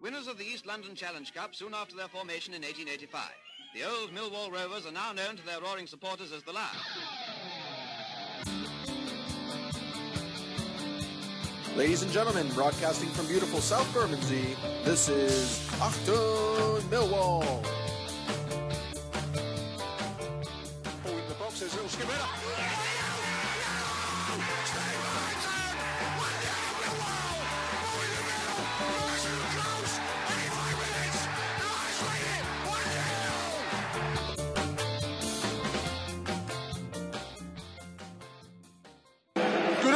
Winners of the East London Challenge Cup soon after their formation in 1885. The old Millwall Rovers are now known to their roaring supporters as the Lions. Ladies and gentlemen, broadcasting from beautiful South Bermondsey, this is Achtung Millwall. Ball in the box, there's a little skip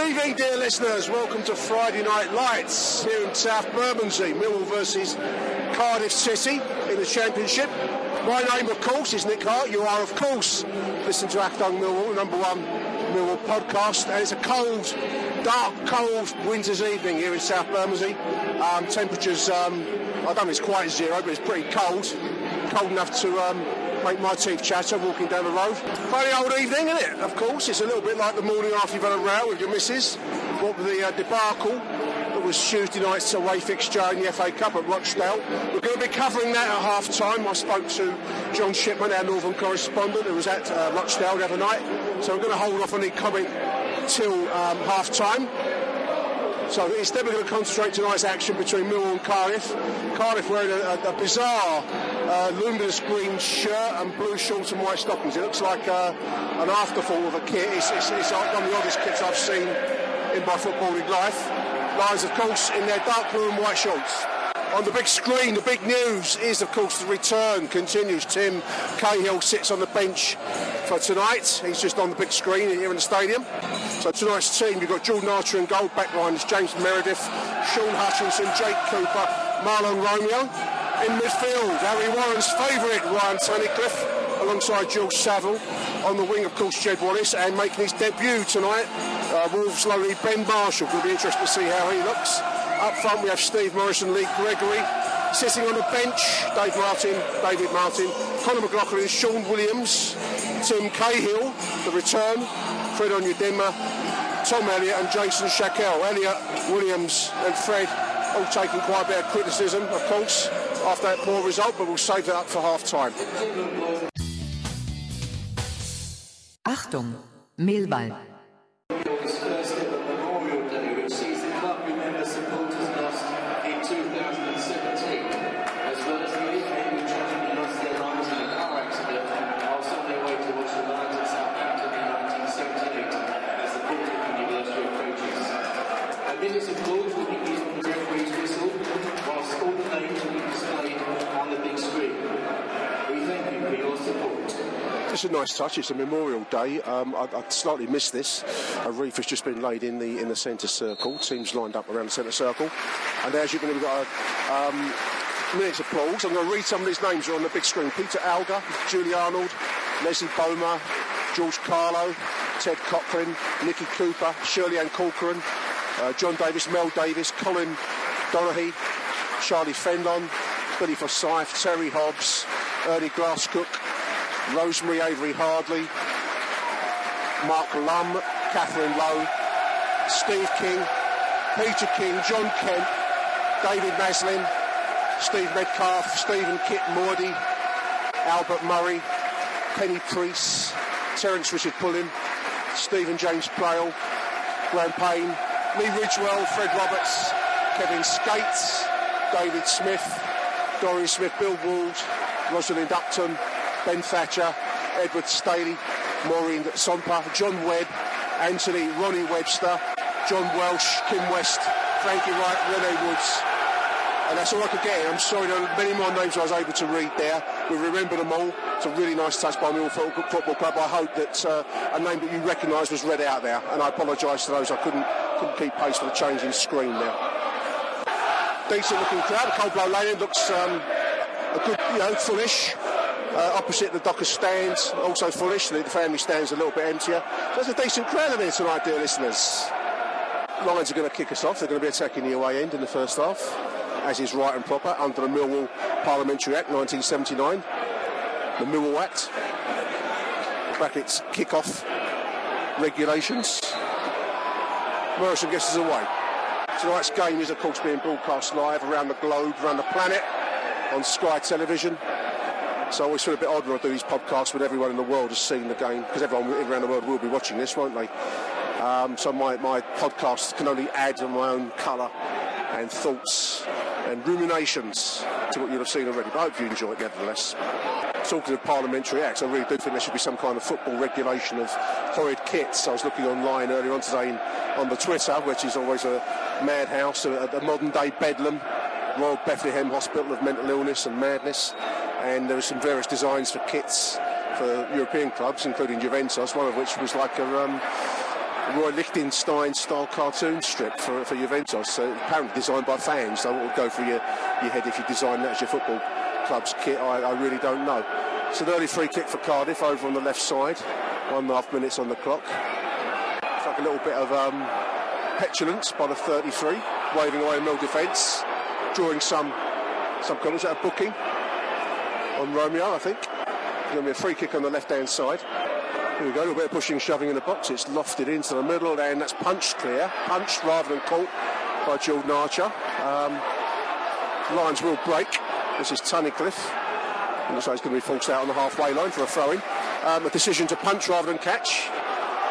evening, dear listeners. Welcome to Friday Night Lights here in South Bermondsey, Millwall versus Cardiff City in the Championship. My name, of course, is Nick Hart. You are, of course, listening to Achtung Millwall, number one Millwall podcast. And it's a cold, dark, cold winter's evening here in South Bermondsey. Um, temperatures, um, I don't know it's quite zero, but it's pretty cold. Cold enough to um, make my teeth chatter walking down the road. Funny old evening, isn't it? Of course, it's a little bit like the morning after you've had a row with your missus. What with the uh, debacle that was Tuesday night's away fixture in the FA Cup at Rochdale. We're going to be covering that at half time. I spoke to John Shipman, our Northern correspondent, who was at uh, Rochdale the other night. So we're going to hold off on any comment till um, half time. So instead we're going to concentrate tonight's action between Millwall and Cardiff. Cardiff wearing a, a, a bizarre uh, luminous green shirt and blue shorts and white stockings. It looks like uh, an afterthought of a kit. It's, it's, it's like one of the oddest kits I've seen in my footballing life. Lions, of course, in their dark blue and white shorts. On the big screen, the big news is, of course, the return continues. Tim Cahill sits on the bench for tonight. He's just on the big screen here in the stadium. So tonight's team, you've got Jordan Archer and goal, back line James Meredith, Sean Hutchinson, Jake Cooper, Mahlon Romeo. In midfield, Harry Warren's favourite, Ryan Tunnicliffe, alongside George Saville. On the wing, of course, Jed Wallace, and making his debut tonight, uh, Wolves lowly Ben Marshall. Will be interested to see how he looks. Up front, we have Steve Morrison, Lee Gregory. Sitting on the bench, Dave Martin, David Martin, Conor McLaughlin, Sean Williams, Tim Cahill, the return, Fred Onyedinma, Tom Elliott and Jason Shackell. Elliott, Williams and Fred all taking quite a bit of criticism, of course, after that poor result, but we'll save that up for half time. Achtung, Millwall. Millwall's first ever Memorial Day, which sees the club remember supporters lost in 2017, as well as the evening which tragically lost their lives in a car accident whilst on their way to watch the Lions at Southampton in 1978 as the 40th anniversary approaches. A minute of applause will be given for the referee's whistle, whilst all the names will be displayed on the big screen. We thank you for your support. It's a nice touch. It's a Memorial Day. Um, I, I slightly missed this. A wreath has just been laid in the in the centre circle. Teams lined up around the centre circle, and as you can, we've got a um, minute's applause. I'm going to read some of these names are on the big screen. Peter Alga, Julie Arnold, Leslie Boma, George Carlo, Ted Cochran, Nicky Cooper, Shirley Ann Corcoran, uh, John Davis, Mel Davis, Colin Donaghy, Charlie Fenlon, Billy Forsyth, Terry Hobbs, Ernie Glasscook, Rosemary Avery Hardley, Mark Lum, Catherine Lowe, Steve King, Peter King, John Kemp, David Maslin, Steve Metcalf, Stephen Kit Mordy, Albert Murray, Penny Priest, Terence Richard Pullen, Stephen James Playle, Graham Payne, Lee Ridgewell, Fred Roberts, Kevin Skates, David Smith, Dorian Smith, Bill Ward, Rosalind Upton, Ben Thatcher, Edward Staley, Maureen Sompa, John Webb, Anthony, Ronnie Webster, John Welsh, Kim West, Frankie Wright, Rene Woods. And that's all I could get. I'm sorry, there are many more names I was able to read there. We remember them all. It's a really nice touch by Millfield Football Club. I hope that uh, a name that you recognise was read out there. And I apologise to those I couldn't, couldn't keep pace with the changing screen there. Decent looking crowd. Cold Blow Lane looks um, a good, you know, fullish. Uh, opposite the Dockers stands, also fullish. The, family stands a little bit emptier. So there's a decent crowd in there tonight, dear listeners. Lions are going to kick us off. They're going to be attacking the away end in the first half, as is right and proper under the Millwall Parliamentary Act 1979, the Millwall Act. Brackets kick-off regulations. Morrison gets us away. Tonight's game is, of course, being broadcast live around the globe, around the planet, on Sky Television. So I always feel a bit odd when I do these podcasts when everyone in the world has seen the game, because everyone around the world will be watching this, won't they? Um, so my, my podcast can only add my own colour and thoughts and ruminations to what you'll have seen already. But I hope you enjoy it nevertheless. Talking of parliamentary acts, I really do think there should be some kind of football regulation of horrid kits. I was looking online earlier on today in, on the Twitter, which is always a madhouse, a, a modern day bedlam, Royal Bethlehem Hospital of Mental Illness and Madness. And there were some various designs for kits for European clubs, including Juventus, one of which was like a. Um, Roy Lichtenstein style cartoon strip for, for Juventus, so apparently designed by fans. So what would go through your, your head if you design that as your football club's kit? I, I really don't know. It's an early free kick for Cardiff over on the left side, one and a half minutes on the clock. It's like a little bit of um, petulance by the 33, waving away a mill defence, drawing some some comments at a booking on Romeo, I think. It's going to be a free kick on the left hand side. Here we go, a little bit of pushing, shoving in the box. It's lofted into the middle, and that's punched clear. Punched rather than caught by Jordan Archer. Um, Lions will break. This is Tunnicliffe. Looks like it's going to be forced out on the halfway line for a throw-in. Um, a decision to punch rather than catch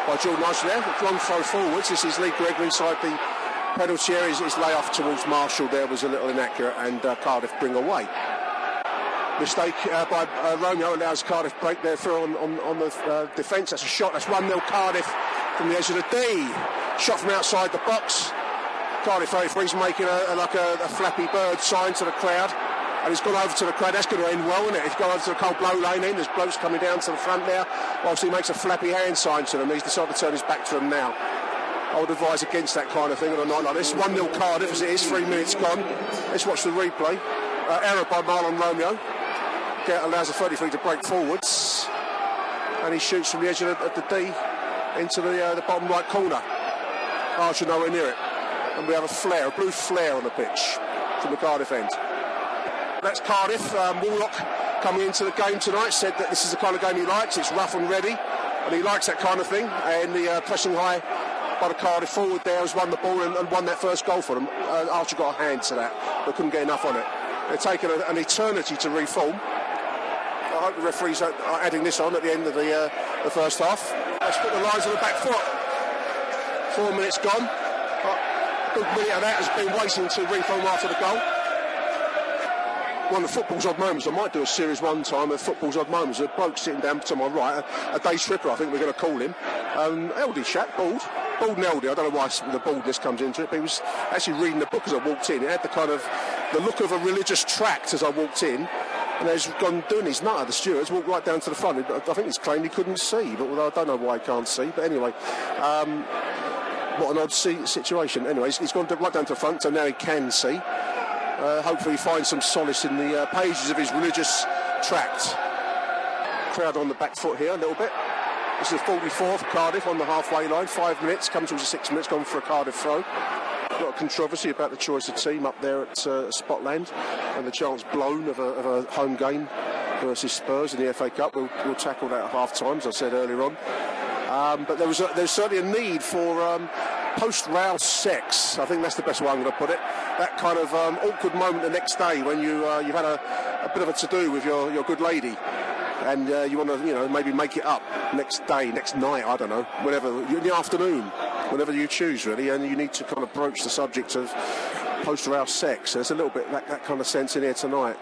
by Jordan Archer there. A long throw forwards. This is Lee Gregory inside the penalty area. His layoff towards Marshall there was a little inaccurate, and uh, Cardiff bring away mistake uh, by uh, Romeo allows Cardiff break their through on, on, on the uh, defence. That's a shot. That's 1 0 Cardiff from the edge of the D. Shot from outside the box. Cardiff referee's making a, a like a, a, flappy bird sign to the crowd. And he's gone over to the crowd. That's going to end well, isn't it? He's gone over to the cold blow lane in. There's blokes coming down to the front now. Whilst he makes a flappy hand sign to them. He's decided to turn his back to them now. I would advise against that kind of thing on a night like this. 1 0 Cardiff as it is, three minutes gone. Let's watch the replay. Uh, error by Mahlon Romeo allows the 33 to break forwards, and he shoots from the edge of the, of the D into the, uh, the bottom right corner. Archer nowhere near it, and we have a flare, a blue flare on the pitch from the Cardiff end. That's Cardiff. Um, Warnock coming into the game tonight said that this is the kind of game he likes. It's rough and ready, and he likes that kind of thing. And the uh, pressing high by the Cardiff forward there has won the ball and, and won that first goal for them. Uh, Archer got a hand to that, but couldn't get enough on it. They're taking a, an eternity to reform. I hope the referees are adding this on at the end of the, uh, the first half. Let's put the lines on the back foot. Four minutes gone. A good minute of that has been waiting to reform after the goal. One of football's odd moments. I might do a series one time of football's odd moments. A bloke sitting down to my right, a, a day tripper, I think we're going to call him. Um, Eldy chap, bald. Bald and Eldy. I don't know why the baldness comes into it, but he was actually reading the book as I walked in. It had the kind of the look of a religious tract as I walked in and he's gone doing his nut. The stewards walked right down to the front. I think he's claimed he couldn't see, but I don't know why he can't see. But anyway, um, what an odd situation. Anyway, he's gone right down to the front, so now he can see. Uh, hopefully, he finds some solace in the uh, pages of his religious tract. Crowd on the back foot here a little bit. This is the 44th Cardiff on the halfway line. Five minutes, comes to six minutes, gone for a Cardiff throw of controversy about the choice of team up there at uh, Spotland and the chance blown of a, of a, home game versus Spurs in the FA Cup. We'll, we'll tackle that at half time, as I said earlier on. Um, but there was a, there's certainly a need for um, post-row sex. I think that's the best way I'm going to put it. That kind of um, awkward moment the next day when you uh, you've had a, a, bit of a to-do with your, your good lady. and uh, you want to, you know, maybe make it up next day, next night, I don't know, whatever in the afternoon, whenever you choose, really, and you need to kind of broach the subject of post-house sex. There's a little bit that, that kind of sense in here tonight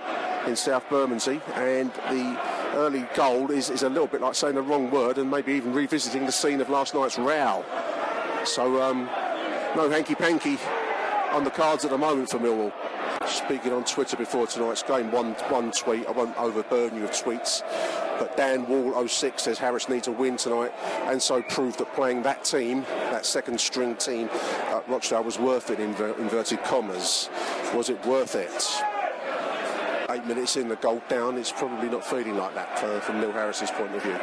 in South Bermondsey, and the early goal is, is a little bit like saying the wrong word and maybe even revisiting the scene of last night's row. So, um, no hanky-panky on the cards at the moment for Millwall. Speaking on Twitter before tonight's game, one one tweet. I won't overburden you with tweets, but Dan Wall 06 says Harris needs a win tonight, and so proved that playing that team, that second string team at Rochdale, was worth it in inver- inverted commas. Was it worth it? Eight minutes in, the goal down. It's probably not feeling like that for, from Neil Harris's point of view.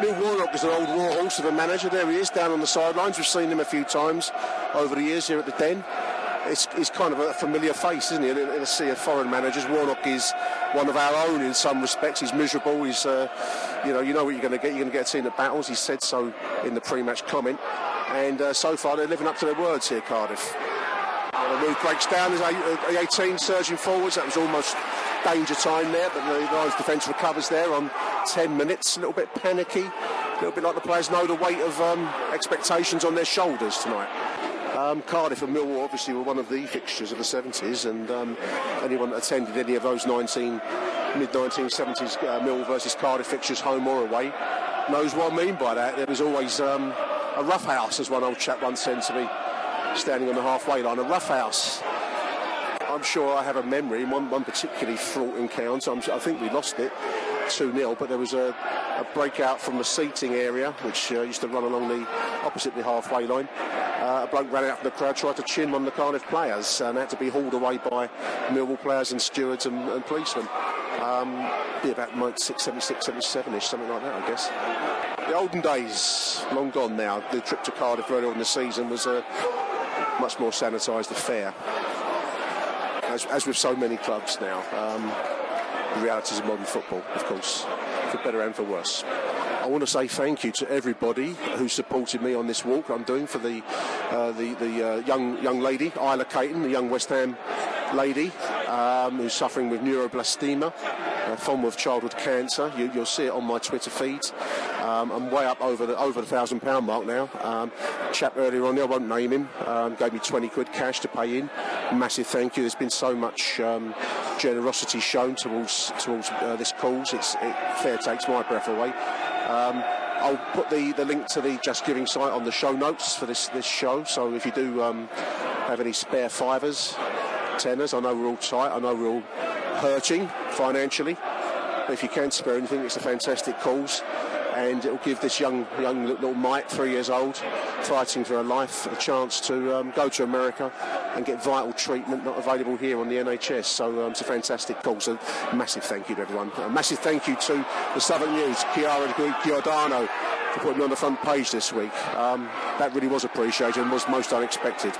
Neil Warnock is an old war horse of a manager. There he is, down on the sidelines. We've seen him a few times over the years here at the Den. It's, he's kind of a familiar face, isn't he, in, a sea of foreign managers. Warnock is one of our own in some respects. He's miserable. He's, uh, you know, you know what you're going to get. You're going to get a team at battles. He said so in the pre-match comment. And uh, so far, they're living up to their words here, Cardiff. The move breaks down. There's a, a 18 surging forwards. That was almost danger time there, but the Lions defence recovers there on 10 minutes. A little bit panicky, a little bit like the players know the weight of um, expectations on their shoulders tonight. Um, Cardiff and Millwall obviously were one of the fixtures of the 70s, and um, anyone that attended any of those 19 mid 1970s uh, Millwall versus Cardiff fixtures, home or away, knows what I mean by that. There was always um, a rough house, as one old chap once said to me, standing on the halfway line. A rough house. I'm sure I have a memory, one, one particularly fraught encounter. I'm, I think we lost it 2 0, but there was a, a breakout from the seating area, which uh, used to run along the opposite the halfway line. Uh, a bloke ran out from the crowd, tried to chin one of the Cardiff players, and had to be hauled away by Millwall players and stewards and, and policemen. Um, be about 76, 77 ish, something like that, I guess. The olden days, long gone now. The trip to Cardiff earlier in the season was a much more sanitised affair as, as with so many clubs now. Um, the realities of modern football, of course, for better and for worse. I want to say thank you to everybody who supported me on this walk I'm doing for the uh, the, the uh, young young lady, Isla Caton, the young West Ham lady um, who's suffering with neuroblastoma, a form of childhood cancer. You, will see it on my Twitter feed. Um, I'm way up over the over the thousand pound mark now. Um, chap earlier on there, I won't name him, um, gave me 20 quid cash to pay in. Massive thank you. There's been so much um, generosity shown towards towards uh, this cause. It's it fair takes my breath away. Um, I'll put the, the link to the Just Giving site on the show notes for this, this show. So if you do um, have any spare fivers, tenors, I know we're all tight, I know we're all hurting financially. But if you can spare anything, it's a fantastic cause. And it will give this young young little mite, three years old, fighting for her life, a chance to um, go to America and get vital treatment not available here on the NHS. So um, it's a fantastic cause. So massive thank you to everyone. A massive thank you to the Southwark News, Chiara Giordano, for putting me on the front page this week. Um, that really was appreciated and was most unexpected.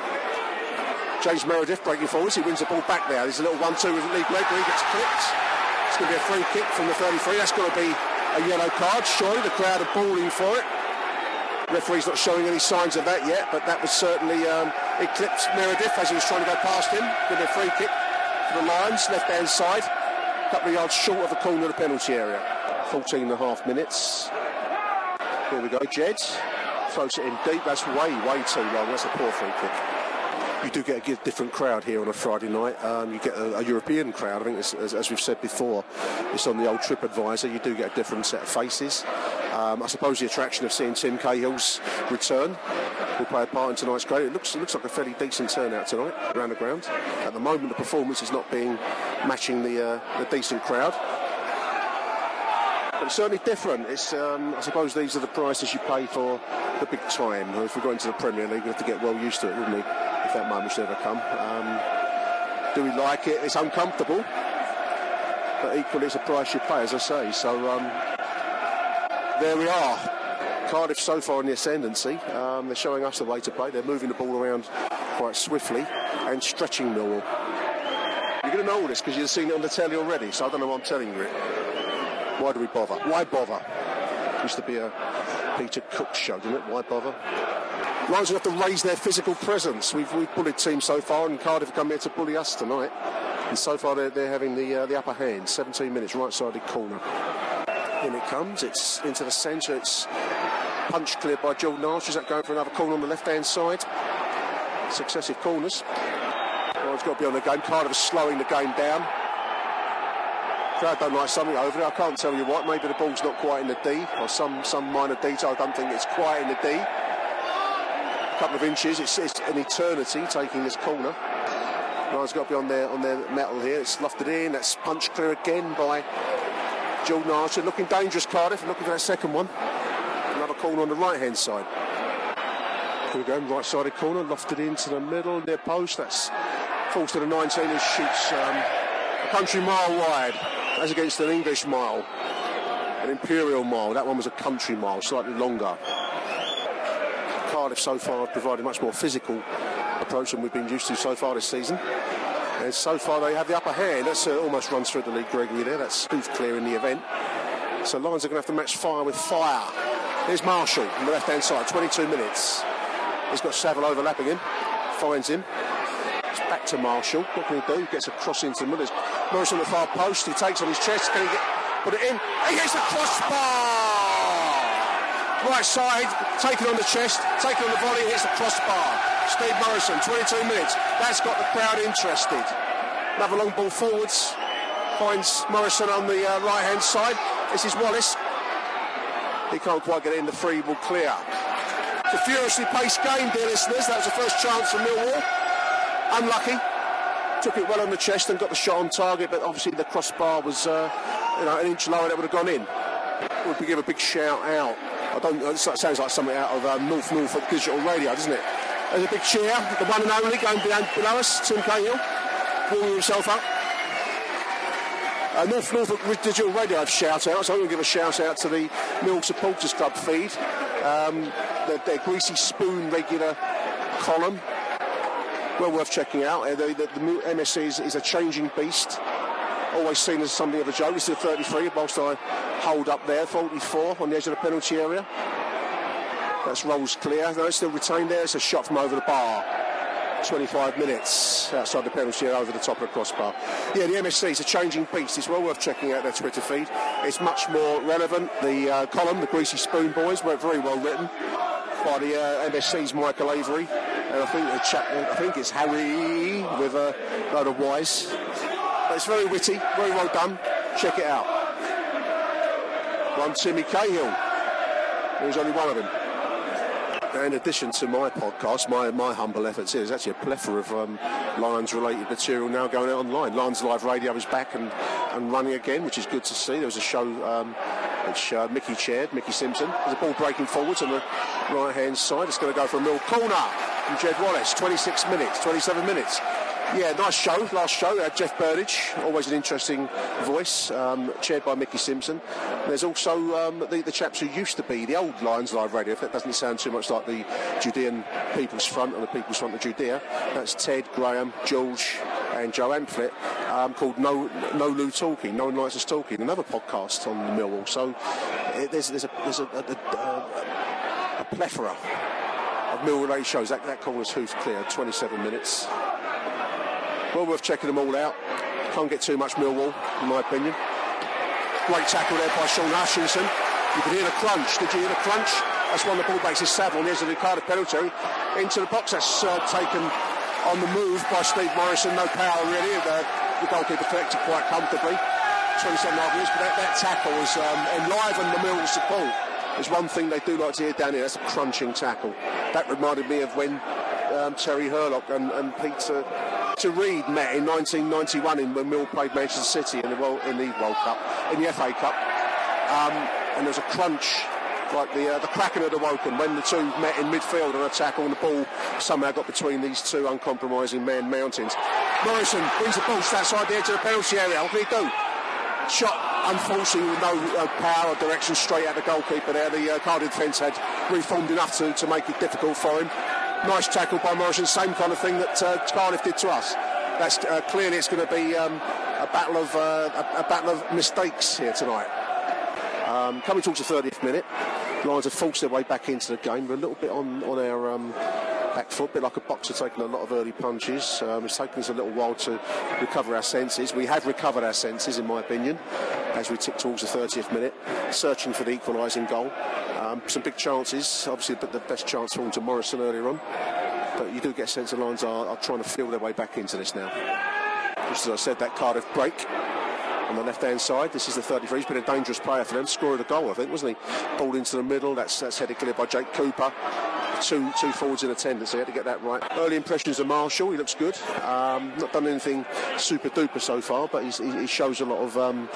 James Meredith breaking forwards. He wins the ball back there. There's a little 1 2 with Lee Gregory. Gets clipped. It's going to be a free kick from the 33. That's going to be a yellow card. Surely the crowd are bawling for it. Referee's not showing any signs of that yet, but that was certainly um, eclipsed Meredith as he was trying to go past him. Give a free kick for the Lions, left hand side. A couple of yards short of the corner of the penalty area. 14 and a half minutes. Here we go. Jed throws it in deep. That's way, way too long. That's a poor free kick you do get a different crowd here on a Friday night. Um, you get a, a, European crowd. I think, as, as, we've said before, it's on the old TripAdvisor. You do get a different set of faces. Um, I suppose the attraction of seeing Tim Cahill's return will play a part in tonight's crowd. It looks, it looks like a fairly decent turnout tonight around the ground. At the moment, the performance is not being matching the, uh, the decent crowd. But it's certainly different. It's, um, I suppose these are the prices you pay for the big time. If we go into the Premier League, we have to get well used to it, wouldn't we? That moment should ever come. Um, do we like it? It's uncomfortable, but equally it's a price you pay, as I say. So um, there we are. Cardiff so far in the ascendancy. Um, they're showing us the way to play. They're moving the ball around quite swiftly and stretching Millwall. You're going to know all this because you've seen it on the telly already, so I don't know why I'm telling you it. Why do we bother? Why bother? Used to be a Peter Cook show, didn't it? Why bother? Lions will have to raise their physical presence. We've, we've bullied teams so far, and Cardiff have come here to bully us tonight. And so far, they're, they're having the uh, the upper hand. 17 minutes, right sided corner. In it comes. It's into the centre. It's punch cleared by Jordan Archer. Is that going for another corner on the left-hand side? Successive corners. It's got to be on the game. Cardiff is slowing the game down. Crowd don't like something over there. I can't tell you what. Maybe the ball's not quite in the D, or some some minor detail. I don't think it's quite in the D. A couple of inches. It's, it's an eternity taking this corner. Ryan's got to be on their on their metal here. It's lofted in. That's punch clear again by Jordan Archer. Looking dangerous, Cardiff. Looking for that second one. Another corner on the right hand side. Here we go, right sided corner, lofted into the middle, near post. That's falls to the 19 and shoots um, a country mile wide, as against an English mile, an imperial mile. That one was a country mile, slightly longer. Cardiff so far have provided much more physical approach than we've been used to so far this season. And so far they have the upper hand. That's uh, almost runs through the league, Gregory there. That's smooth clear in the event. So Lions are going to have to match fire with fire. Here's Marshall on the left hand side, 22 minutes. He's got Saville overlapping him, finds him. It's back to Marshall. What can he do? Gets a cross into the middle. Morris on the far post. He takes on his chest. Can he get, put it in? He gets a crossbar! Right side, taken on the chest, taken on the volley, hits the crossbar. Steve Morrison, 22 minutes. That's got the crowd interested. Another long ball forwards. Finds Morrison on the uh, right hand side. This is Wallace. He can't quite get in. The free will clear. It's a furiously paced game, dear listeners. That was the first chance for Millwall. Unlucky. Took it well on the chest and got the shot on target, but obviously the crossbar was, uh, you know, an inch lower. That would have gone in. Would give a big shout out. I don't. It sounds like something out of um, North Norfolk Digital Radio, doesn't it? There's a big cheer. The one and only going below us, Tim Cahill, warming himself up. Uh, North Norfolk Digital Radio have shout out, so I'm going to give a shout out to the Mill Supporters Club feed. Um, their greasy spoon regular column. Well worth checking out. Uh, the, the, the MSC is, is, a changing beast. Always seen as something of a joke. It's still 33, whilst I hold up there. 44 on the edge of the penalty area. That's rolls clear. No, it's still retained there. It's a shot from over the bar. 25 minutes outside the penalty area over the top of the crossbar. Yeah, the MSC is a changing beast. It's well worth checking out their Twitter feed. It's much more relevant. The uh, column, the Greasy Spoon Boys, were very well written by the uh, MSC's Michael Avery. And I think, chap, I think it's Harry with a load of Wise. But it's very witty, very well done. Check it out. One Timmy Cahill. There's only one of them in addition to my podcast, my, my humble efforts here, there's actually a plethora of um, Lions-related material now going out online. Lions Live Radio is back and, and running again, which is good to see. There was a show um, which uh, Mickey chaired, Mickey Simpson. There's a ball breaking forwards on the right-hand side. It's going to go for a middle corner from Jed Wallace. 26 minutes, 27 minutes. Yeah, nice show. Last show, uh, Jeff Burdage, always an interesting voice, um, chaired by Mickey Simpson. There's also um, the, the, chaps who used to be the old Lions Live Radio, if that doesn't sound too much like the Judean People's Front or the People's Front of Judea. That's Ted, Graham, George, and Joe Amphlett, um, called No No Lou Talking, No Likes Us Talking, another podcast on Millwall. So it, there's, there's, a, there's a, a, a, a plethora of Millwall shows. That, that corner's hoof clear, 27 minutes. Well worth checking them all out. Can't get too much Millwall, in my opinion. Great tackle there by Sean Hutchinson. You can hear the crunch. Did you hear the crunch? That's one the ball makes his Saville on the edge of penalty. Into the box. That's uh, taken on the move by Steve Morrison. No power really. The, the goalkeeper collected quite comfortably. 27 odd years, but that, that tackle has um, enlivened the Mill support. There's one thing they do like to hear down here, that's a crunching tackle. That reminded me of when um, Terry Hurlock and, and Peter to Reid met in 1991 in, when Mill played Manchester City in the World, in the World Cup, in the FA Cup. Um, and there's a crunch, like the uh, the Kraken had awoken when the two met in midfield on a tackle, and the ball somehow got between these two uncompromising man mountains. Morrison brings the ball outside the edge of the penalty area. What can he do? Shot, unfortunately, with no uh, power direction straight at the goalkeeper there. The uh, Cardiff defence had reformed enough to, to make it difficult for him nice tackle by Morrison, same kind of thing that uh, Cardiff did to us. That's uh, clearly it's going to be um, a battle of uh, a, a, battle of mistakes here tonight. Um, coming towards the 30th minute, Lions have forced their way back into the game. We're a little bit on on our um, back foot, bit like a boxer taking a lot of early punches. Um, it's taken us a little while to recover our senses. We have recovered our senses, in my opinion, as we tick towards the 30th minute, searching for the equalising goal. Um, some big chances, obviously, but the best chance falling to Morrison earlier on. But you do get a sense the Lions are, are trying to feel their way back into this now. Just as I said, that Cardiff break on the left-hand side. This is the 33. He's been a dangerous player for them. Scored a goal, I think, wasn't he? Ball into the middle. That's that's headed clear by Jake Cooper. Two two forwards in attendance. He had to get that right. Early impressions of Marshall. He looks good. Um, not done anything super duper so far, but he, he shows a lot of um,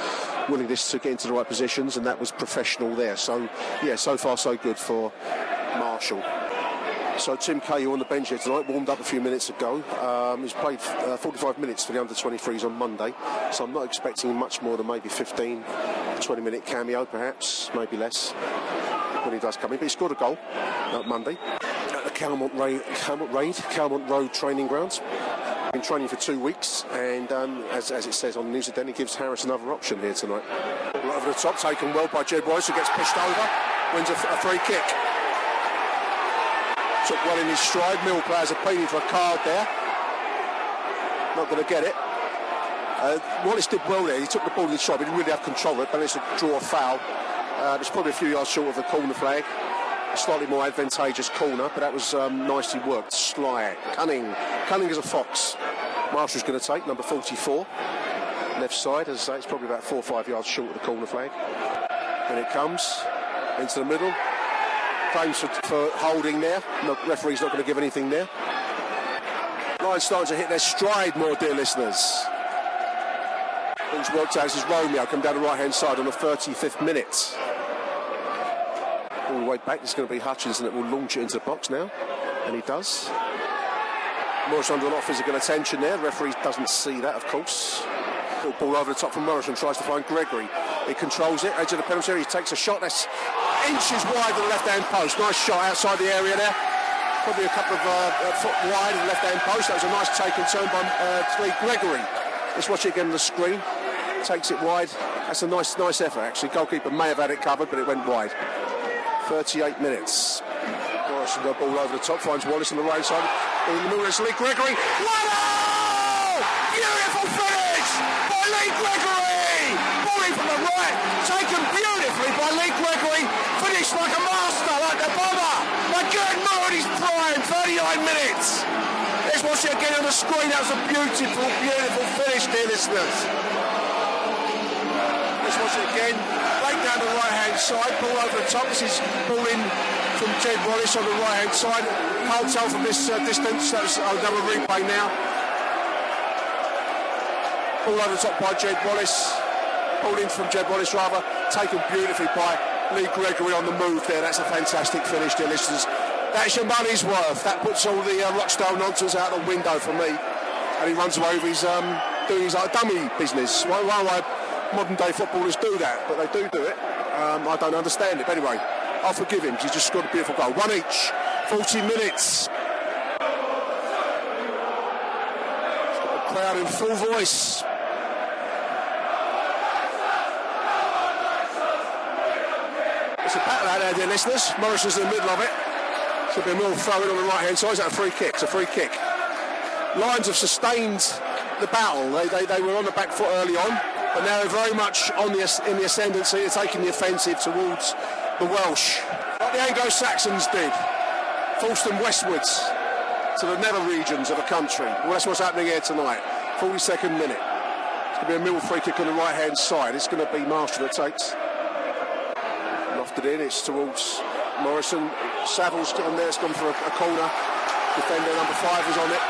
willingness to get into the right positions, and that was professional there. So yeah, so far so good for Marshall. So Tim Cahill on the bench here tonight, warmed up a few minutes ago. Um, he's played uh, 45 minutes for the under-23s on Monday, so I'm not expecting much more than maybe 15, 20 minute cameo perhaps, maybe less when he does come in. But he scored a goal on Monday at the Calmont Raid, Calmont Raid, Calmont Road training grounds. Been training for two weeks, and um, as, as, it says on the news, it gives Harris another option here tonight. Over the top, taken well by Jed Wallace, who gets pushed over, wins a, a free kick took well in his stride. Mill players are pleading for a card there. Not going to get it. Uh, Wallace did well there. He took the ball in his stride, but he didn't really have control of it. Managed to draw a foul. Uh, it's probably a few yards short of the corner flag. Slightly more advantageous corner, but that was um, nicely worked. Sly, cunning, cunning as a fox. Marshall's going to take number 44, left side. As I say, it's probably about four or five yards short of the corner flag. And it comes into the middle claims for, for holding there. The referee's not going to give anything there. Lions starting to hit their stride more, dear listeners. Who's worked out as Romeo come down the right hand side on the 35th minute. All the way back, it's going to be Hutchinson that will launch it into the box now, and he does. Morris under a lot of physical attention there. The referee doesn't see that, of course. Ball over the top from Morrison, tries to find Gregory. He controls it, edge of the penalty area. He takes a shot that's inches wide of the left-hand post. Nice shot outside the area there. Probably a couple of uh, foot wide of the left-hand post. That was a nice take and turn by uh, Gregory. Let's watch it again on the screen. Takes it wide. That's a nice, nice effort actually. Goalkeeper may have had it covered, but it went wide. 38 minutes. Morrison got ball over the top, finds Wallace on the right side. In the middle, it's Lee Gregory. Wow! Beautiful finish by Lee Gregory! Balling from the right, taken beautifully by Lee Gregory. Finished like a master, like a bomber. My good mood, he's prime. 39 minutes. Let's watch it again on the screen. That was a beautiful, beautiful finish, dear listeners. Let's watch it again. Right down the right hand side, ball over the top. This is ball in from Jed Wallace on the right hand side. Can't tell from this uh, distance. That's a double replay now. Ball over the top by Jed Wallace. Ball in from Jed Wallace rather. Taken beautifully by Lee Gregory on the move there. That's a fantastic finish, dear listeners. That's your money's worth. That puts all the uh, Rockstone nonsense out the window for me. And he runs away with his um, doing his like, dummy business. Why, why, why modern day footballers do that? But they do do it. Um, I don't understand it. But anyway, I'll forgive him. He's just scored a beautiful goal. One each. 40 minutes. Crowd in full voice. It's a battle out there, dear listeners. Morrison's in the middle of it. Should be more throw-in on the right-hand side. Is that a free kick? It's a free kick. Lions have sustained the battle. They, they, they were on the back foot early on, now very much on the in the ascendancy. They're taking the offensive towards the Welsh, like the Anglo-Saxons did, forced them westwards to the nether regions of the country. Well, that's what's happening here tonight. 42nd minute. It's going to be a middle free kick on the right-hand side. It's going to be Marshall that takes. Lofted in. It's towards Morrison. Saville's on there. It's gone for a, a corner. Defender number five is on it.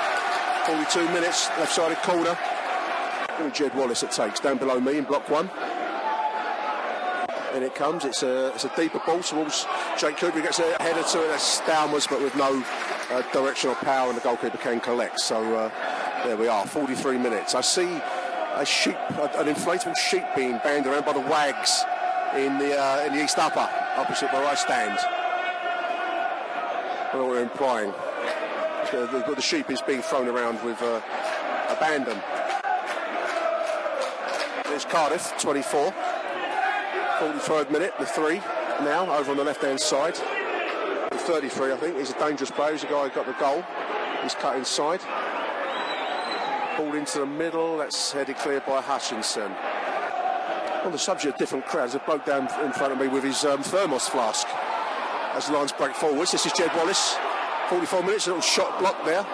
42 minutes, left-sided corner. Jed Wallace it takes down below me in block one. And it comes. It's a it's a deeper ball towards Jake Cooper. Gets a header to it. That's downwards, but with no uh, directional power, and the goalkeeper can collect. So uh, there we are. 43 minutes. I see a sheep, an inflatable sheep being banged around by the wags in the uh, in the East Upper, opposite where I stand. What we're implying. The, the, the, sheep is being thrown around with uh, abandon. There's Cardiff, 24. 43rd minute, the three now over on the left hand side. With 33, I think. He's a dangerous player. He's the guy who got the goal. He's cut inside. Ball into the middle. That's headed clear by Hutchinson. On the subject of different crowds, a bloke down in front of me with his um, thermos flask. As the lines break forwards, this is Jed Wallace. 44 minutes, a little shot block there.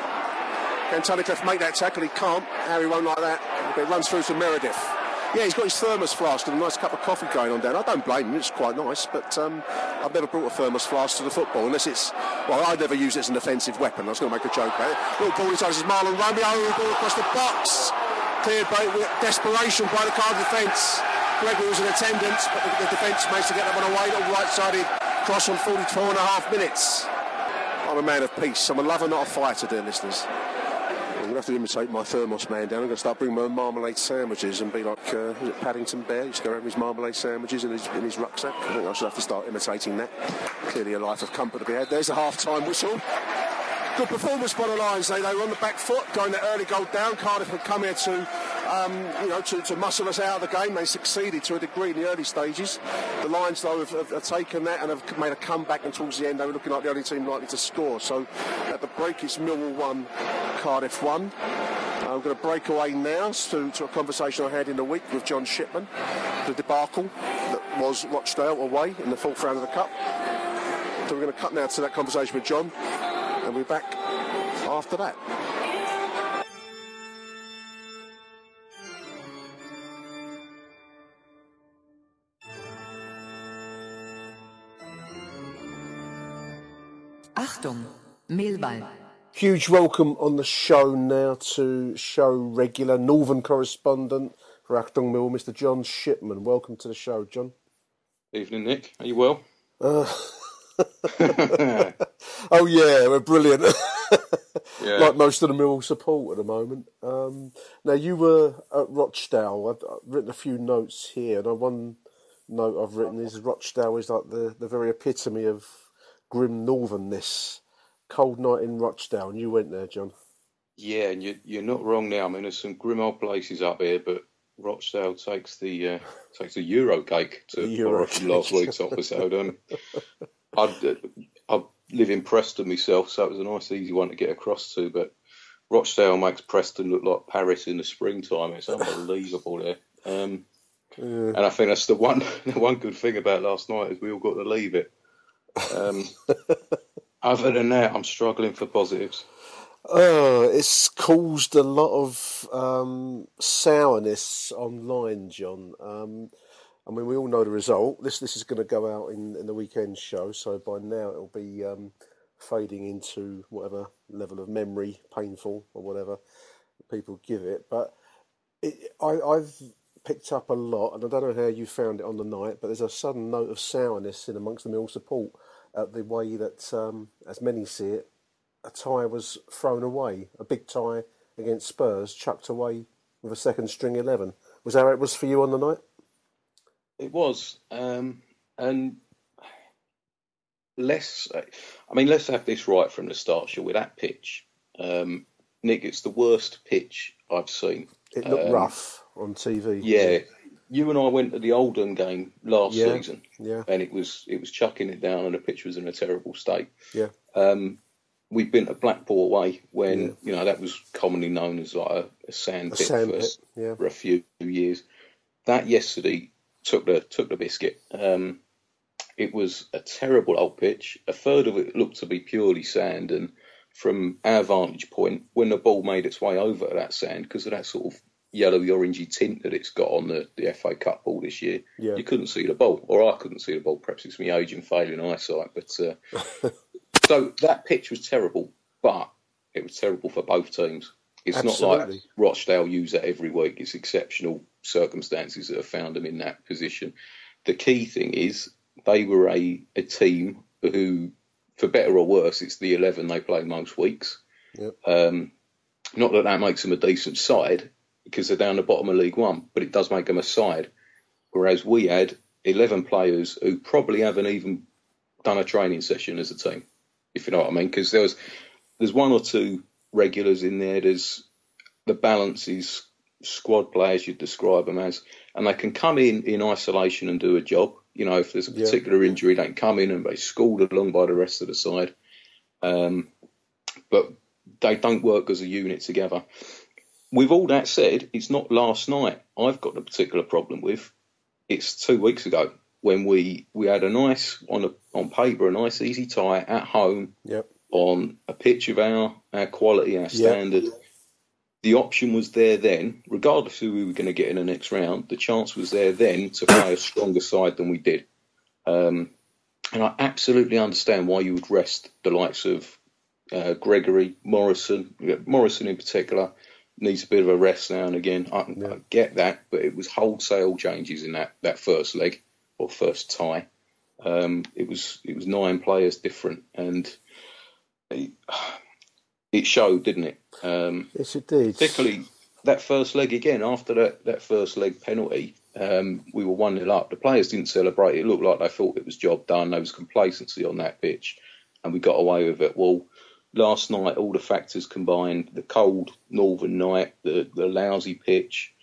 Can Tunnicliffe make that tackle? He can't. Harry won't like that. It runs through to Meredith. Yeah, he's got his thermos flask and a nice cup of coffee going on down. I don't blame him, it's quite nice, but um, I've never brought a thermos flask to the football unless it's, well, I'd never use it as an offensive weapon. I was going to make a joke about it. Little ball inside, is Mahlon Romeo, ball across the box. Cleared by desperation by the Cardiff defence. Gregory was in attendance, but the, the defence managed to get that one away. Little right-sided cross on 44 and a half minutes. I'm a man of peace. I'm a lover, not a fighter, dear listeners. I'm going to have to imitate my thermos man down. I'm going to start bringing my marmalade sandwiches and be like, uh, Paddington Bear? He used to go around with his marmalade sandwiches in his, in his rucksack. I think I should have to start imitating that. Clearly a life of comfort to be had. There's the half-time whistle. Good performance by the Lions. They, they were on the back foot, going that early goal down. Cardiff had come here to, um, you know, to, to muscle us out of the game. They succeeded to a degree in the early stages. The Lions, though, have, have, have taken that and have made a comeback. And towards the end, they were looking like the only team likely to score. So at the break, it's Millwall one, Cardiff one. Uh, I'm going to break away now to, to a conversation I had in the week with John Shipman, the debacle that was Rochdale away in the fourth round of the Cup. So we're going to cut now to that conversation with John, and we're back after that. Achtung, Millwall. Huge welcome on the show now to show regular Northern correspondent for Achtung Mill, Mr. John Shipman. Welcome to the show, John. Evening, Nick. Are you well? Uh, oh yeah, we're brilliant. Yeah. like most of the Mill support at the moment. Um, now you were at Rochdale. I've, I've written a few notes here, and one note I've written is Rochdale is like the, the very epitome of grim northernness. Cold night in Rochdale, and you went there, John. Yeah, and you, you're not wrong now. I mean, there's some grim old places up here, but Rochdale takes the uh, takes the Euro cake to Euro from last week's episode. Um, I'd, uh, I live in Preston myself, so it was a nice, easy one to get across to. But Rochdale makes Preston look like Paris in the springtime. It's unbelievable there. Um, And I think that's the one the one good thing about last night is we all got to leave it. Um, other than that, I'm struggling for positives. Oh, it's caused a lot of um, sourness online, John. Um, I mean, we all know the result. This this is going to go out in, in the weekend show, so by now it'll be um, fading into whatever level of memory, painful or whatever people give it. But it, I, I've picked up a lot, and I don't know how you found it on the night, but there's a sudden note of sourness in amongst the Mill support at the way that, um, as many see it, a tie was thrown away, a big tie against Spurs, chucked away with a second string 11. Was that how it was for you on the night? It was, um, and let's. I mean, let's have this right from the start. Shall we? That pitch, um, Nick. It's the worst pitch I've seen. It looked Um, rough on TV. Yeah, you and I went to the Oldham game last Yeah, season, yeah. and it was it was chucking it down, and the pitch was in a terrible state. Yeah. Um, we've been to Blackpool away when you know that was commonly known as like a, a sand A pit sand for, pit, yeah. for a few years. That yesterday took the took the biscuit. Um, it was a terrible old pitch. A third of it looked to be purely sand, and from our vantage point, when the ball made its way over that sand, because of that sort of yellowy orangey tint that it's got on the, the FA Cup ball this year, Yeah. you couldn't see the ball, or I couldn't see the ball. Perhaps it's my age and failing eyesight, but uh, so that pitch was terrible, but it was terrible for both teams. It's not like Rochdale use that every week. It's exceptional circumstances that have found them in that position. The key thing is they were a, a team who, for better or worse, it's the 11 they play most weeks. Yep. Um, not that that makes them a decent side because they're down the bottom of League One, but it does make them a side. Whereas we had 11 players who probably haven't even done a training session as a team, if you know what I mean. Because there was there's one or two regulars in there. There's the balance is squad players you'd describe them as, and they can come in in isolation and do a job. You know, if there's a Yeah. particular injury, they can come in and they schooled along by the rest of the side. Um, but they don't work as a unit together. With all that said, it's not last night I've got a particular problem with. It's two weeks ago when we, we had a nice on a, on paper a nice easy tie at home Yep. on a pitch of our our quality, our standard. The option was there then, regardless who we were going to get in the next round. The chance was there then to play a stronger side than we did. Um, and I absolutely understand why you would rest the likes of uh, Gregory, Morrison, Morrison in particular needs a bit of a rest now and again. I, I get that, but it was wholesale changes in that, that first leg or first tie. Um, it was it was nine players different, and it, it showed, didn't it? Um, Yes, it did. particularly that first leg again after that, that first leg penalty. Um, we were one 0 up. The players didn't celebrate. It looked like they thought it was job done. There was complacency on that pitch, and we got away with it. Well, last night, all the factors combined, the cold northern night, the, the lousy pitch,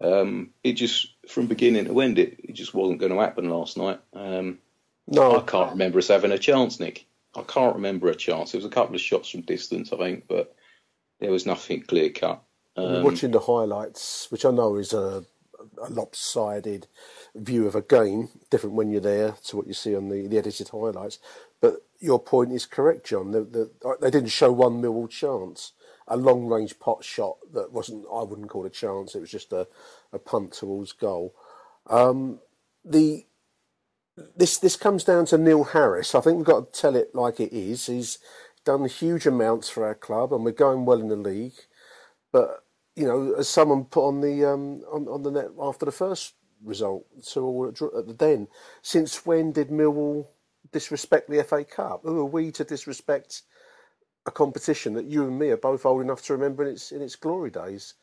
um, it just, from beginning to end, it, it just wasn't going to happen last night. Um, No, I can't remember us having a chance, Nick. I can't remember a chance. There was a couple of shots from distance, I think, but there was nothing clear cut. Um, watching the highlights, which I know is a, a lopsided view of a game, different when you're there to what you see on the, the edited highlights. Your point is correct, John. The, the, they didn't show one Millwall chance. A long range pot shot that wasn't, I wouldn't call it a chance, it was just a, a punt towards goal. Um, the this this comes down to Neil Harris. I think we've got to tell it like it is. He's done huge amounts for our club, and we're going well in the league. But you know, as someone put on the um, on, on the net after the first result, so at the Den, since when did Millwall disrespect the FA Cup? Who are we to disrespect a competition that you and me are both old enough to remember in its in its glory days?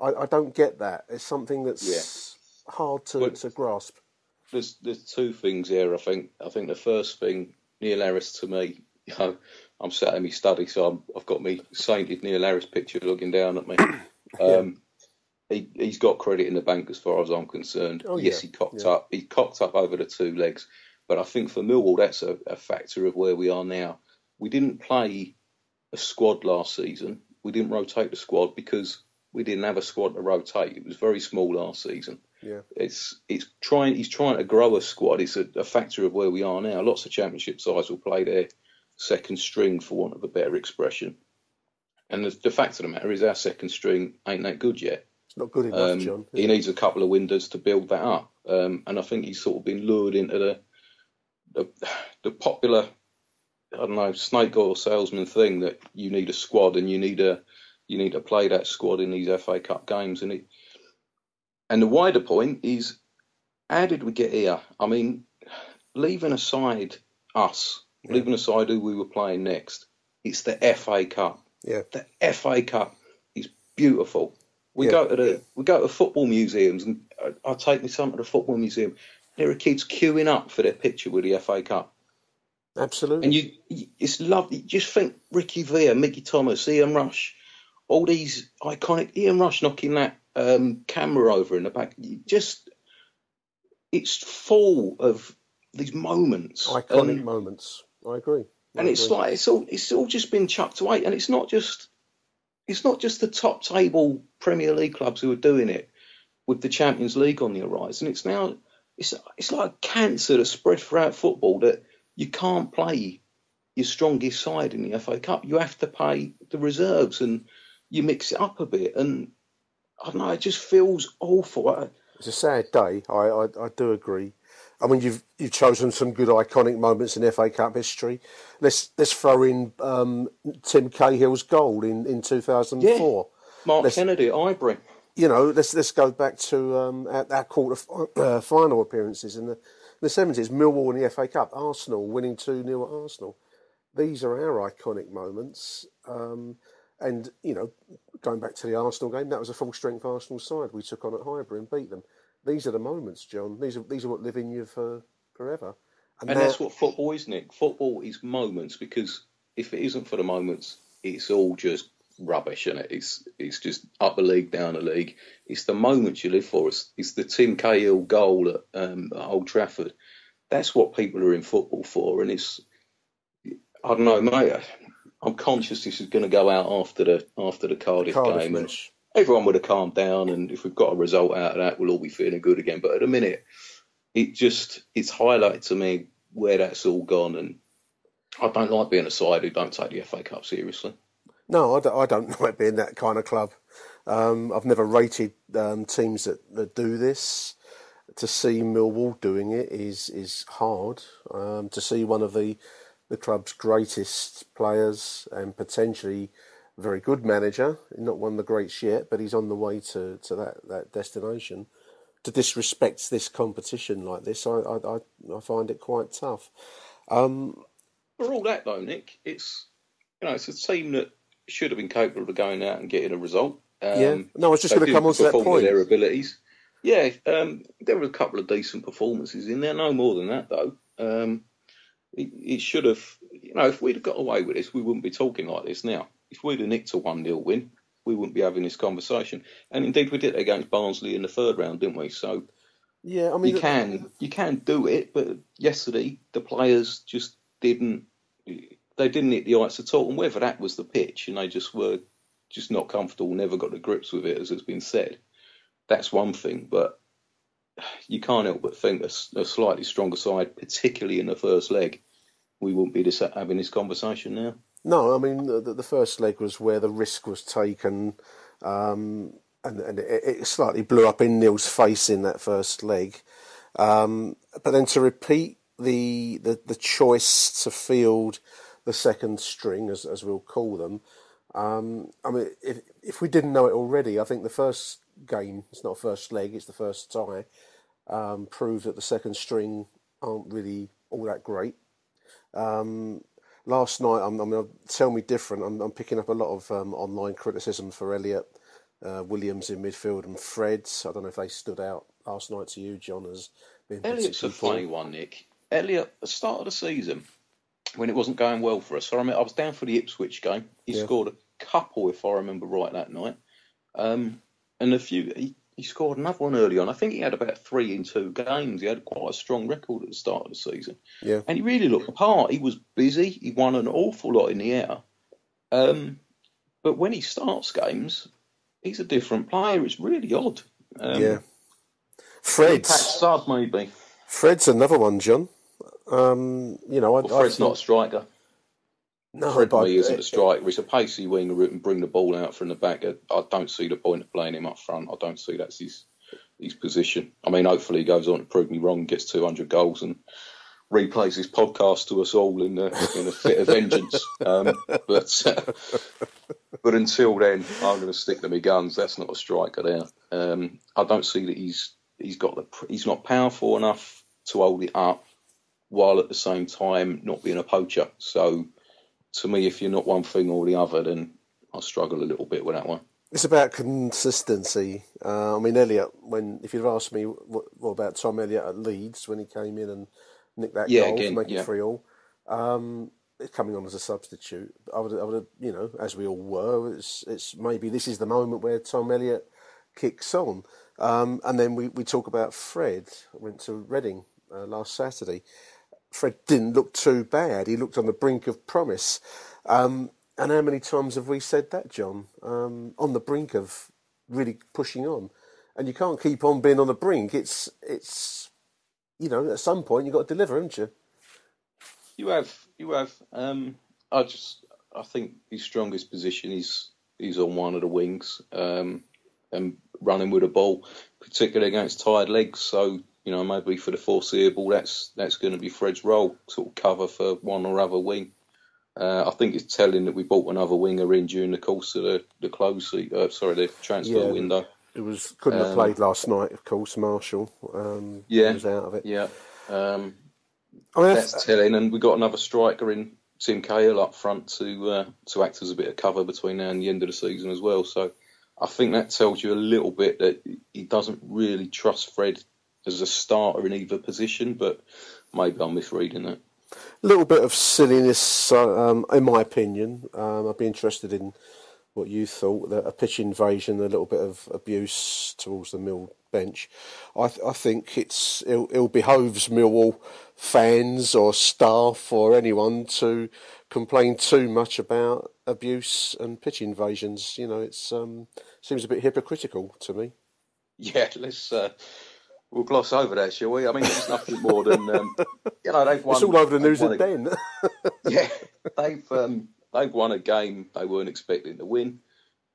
I, I don't get that. It's something that's hard to, Well- to grasp. there's there's two things here. I think I think the first thing, Neil Harris to me, you know, I'm sat in my study, so I'm, I've got me sainted Neil Harris picture looking down at me. Um, he he's got credit in the bank as far as I'm concerned. Oh, yes, yeah, he cocked yeah. up. He cocked up over the two legs, but I think for Millwall that's a, a factor of where we are now. We didn't play a squad last season. We didn't rotate the squad because we didn't have a squad to rotate. It was very small last season Yeah. it's it's trying he's trying to grow a squad. It's a, a factor of where we are now. Lots of championship sides will play their second string, for want of a better expression. And the, the fact of the matter is, our second string ain't that good yet. It's not good enough, Um, John. he needs a couple of windows to build that up. Um, and I think he's sort of been lured into the the, the popular, I don't know, snake oil salesman thing that you need a squad and you need a you need to play that squad in these FA Cup games. And it and the wider point is, how did we get here? I mean, leaving aside us, leaving aside who we were playing next, it's the FA Cup Yeah. the FA Cup is beautiful. We Yeah, go to the yeah. we go to football museums, and I, I take my son to the football museum. There are kids queuing up for their picture with the FA Cup, Absolutely. and you, it's lovely. Just think, Ricky Villa, Mickey Thomas, Ian Rush, all these iconic. Ian Rush knocking that um, camera over in the back. You just it's full of these moments, Iconic and- moments. I agree. I and it's like it's all it's all just been chucked away, and it's not just it's not just the top table Premier League clubs who are doing it with the Champions League on the horizon. It's now it's it's like cancer that's spread throughout football that you can't play your strongest side in the FA Cup. You have to play the reserves, and you mix it up a bit. And I don't know, it just feels awful. It's a sad day. I, I, I do agree. I mean, you've you've chosen some good iconic moments in FA Cup history. Let's let's throw in um, Tim Cahill's goal in, in two thousand four. Mark Let's- Kennedy. You know, let's let's go back to um, our, our quarter fi- uh, final appearances in the the seventies. Millwall in the FA Cup, Arsenal winning two 0 at Arsenal. These are our iconic moments. Um, and you know, going back to the Arsenal game, that was a full strength Arsenal side we took on at Highbury and beat them. These are the moments, John. These are these are what live in you for forever. And now- that's what football is, Nick. Football is moments because if it isn't for the moments, it's all just rubbish, and it? it's it's just up a league, down a league. It's the moments you live for. It's, it's the Tim Cahill goal at, um, at Old Trafford. that's what people are in football for, and it's I don't know, mate. I'm conscious this is going to go out after the after the Cardiff, Cardiff game, and everyone would have calmed down, and if we've got a result out of that, we'll all be feeling good again. But at the minute, it just it's highlighted to me where that's all gone, and I don't like being a side who don't take the FA Cup seriously. No, I don't, I don't like being that kind of club. Um, I've never rated um, teams that, that do this. To see Millwall doing it is is hard. Um, to see one of the the club's greatest players and potentially very good manager, not one of the greats yet, but he's on the way to, to that, that destination. To disrespect this competition like this, I I, I, find it quite tough. Um, For all that though, Nick, it's you know it's a team that should have been capable of going out and getting a result. Um, Yeah. No, I was just gonna come didn't on to that point. Their abilities. Yeah, um, there were a couple of decent performances in there. No more than that though. Um, it, it should have, you know, if we'd have got away with this, we wouldn't be talking like this now. If we'd have nicked a one 0 win, we wouldn't be having this conversation. And indeed, we did it against Barnsley in the third round, didn't we? So yeah, I mean, you can you can do it, but yesterday the players just didn't they didn't hit the ice at all. And whether that was the pitch and they just were just not comfortable, never got to grips with it, as has been said, that's one thing. But you can't help but think a slightly stronger side, particularly in the first leg, we wouldn't be this, having this conversation now. No, I mean the, the first leg was where the risk was taken, um, and, and it, it slightly blew up in Neil's face in that first leg. Um, but then to repeat the, the the choice to field the second string, as as we'll call them, um, I mean, if if we didn't know it already, I think the first game, it's not a first leg, it's the first tie, um, proved that the second string aren't really all that great. Um, last night, I'm, I'm going to tell me different. I'm, I'm picking up a lot of um, online criticism for Elliott uh, Williams in midfield and Fred. I don't know if they stood out last night to you, John, as being Elliott's a funny one, Nick. Elliott, the start of the season, when it wasn't going well for us, I remember I was down for the Ipswich game. He Yeah. scored a couple, if I remember right, that night. Um, and a few, he, he scored another one early on. I think he had about three in two games. He had quite a strong record at the start of the season. Yeah. And he really looked the part. He was busy. He won an awful lot in the air. Um, but when he starts games, he's a different player. It's really odd. Um, yeah. Fred's, Pat maybe. Fred's another one, John. Um, you know, I, Well, I Fred's think- not a striker. no, Fred but me isn't a striker. He's a pacey winger who can bring the ball out from the back. I I don't see the point of playing him up front. I don't see that's his his position. I mean, hopefully he goes on to prove me wrong, gets 200 goals, and replays his podcast to us all in a, in a fit of vengeance. Um, but uh, but until then, I'm going to stick to my guns. That's not a striker there. Um, I don't see that he's he's got the he's not powerful enough to hold it up, while at the same time not being a poacher. So to me, if you're not one thing or the other, then I struggle a little bit with that one. It's about consistency. Uh, I mean, Elliott. When if you'd have asked me what, what about Tom Elliott at Leeds when he came in and nicked that Yeah, goal again, to make yeah. it three all, um, coming on as a substitute, I would, I would, have, you know, as we all were, it's, it's maybe this is the moment where Tom Elliott kicks on. Um, and then we, we talk about Fred. I went to Reading uh, last Saturday. Fred didn't look too bad. He looked on the brink of promise. Um, and how many times have we said that, John? Um, on the brink of really pushing on, and you can't keep on being on the brink. It's it's you know at some point you've got to deliver, haven't you? You have, you have. Um, I just, I think his strongest position is is on one of the wings um, and running with the ball, particularly against tired legs. So you know maybe for the foreseeable, that's that's going to be Fred's role, sort of cover for one or other wing. Uh, I think it's telling that we bought another winger in during the course of the the close, uh, sorry, the transfer Yeah. window. It was couldn't have Um, played last night, of course. Marshall, um, Yeah. was out of it. Yeah. Um, I mean, That's telling, and we got another striker in Tim Cahill up front to uh, to act as a bit of cover between now and the end of the season as well. So I think that tells you a little bit that he doesn't really trust Fred as a starter in either position, but maybe I'm misreading that. a little bit of silliness, uh, um, in my opinion. Um, I'd be interested in what you thought that a pitch invasion, a little bit of abuse towards the Mill bench. I, th- I think it's it, it behoves Millwall fans or staff or anyone to complain too much about abuse and pitch invasions. You know, it's um, seems a bit hypocritical to me. Yeah, let's uh, we'll gloss over that, shall we? I mean, it's nothing more than um, you know they've won. It's all over the news at Den. yeah, they've um, they've won a game they weren't expecting to win.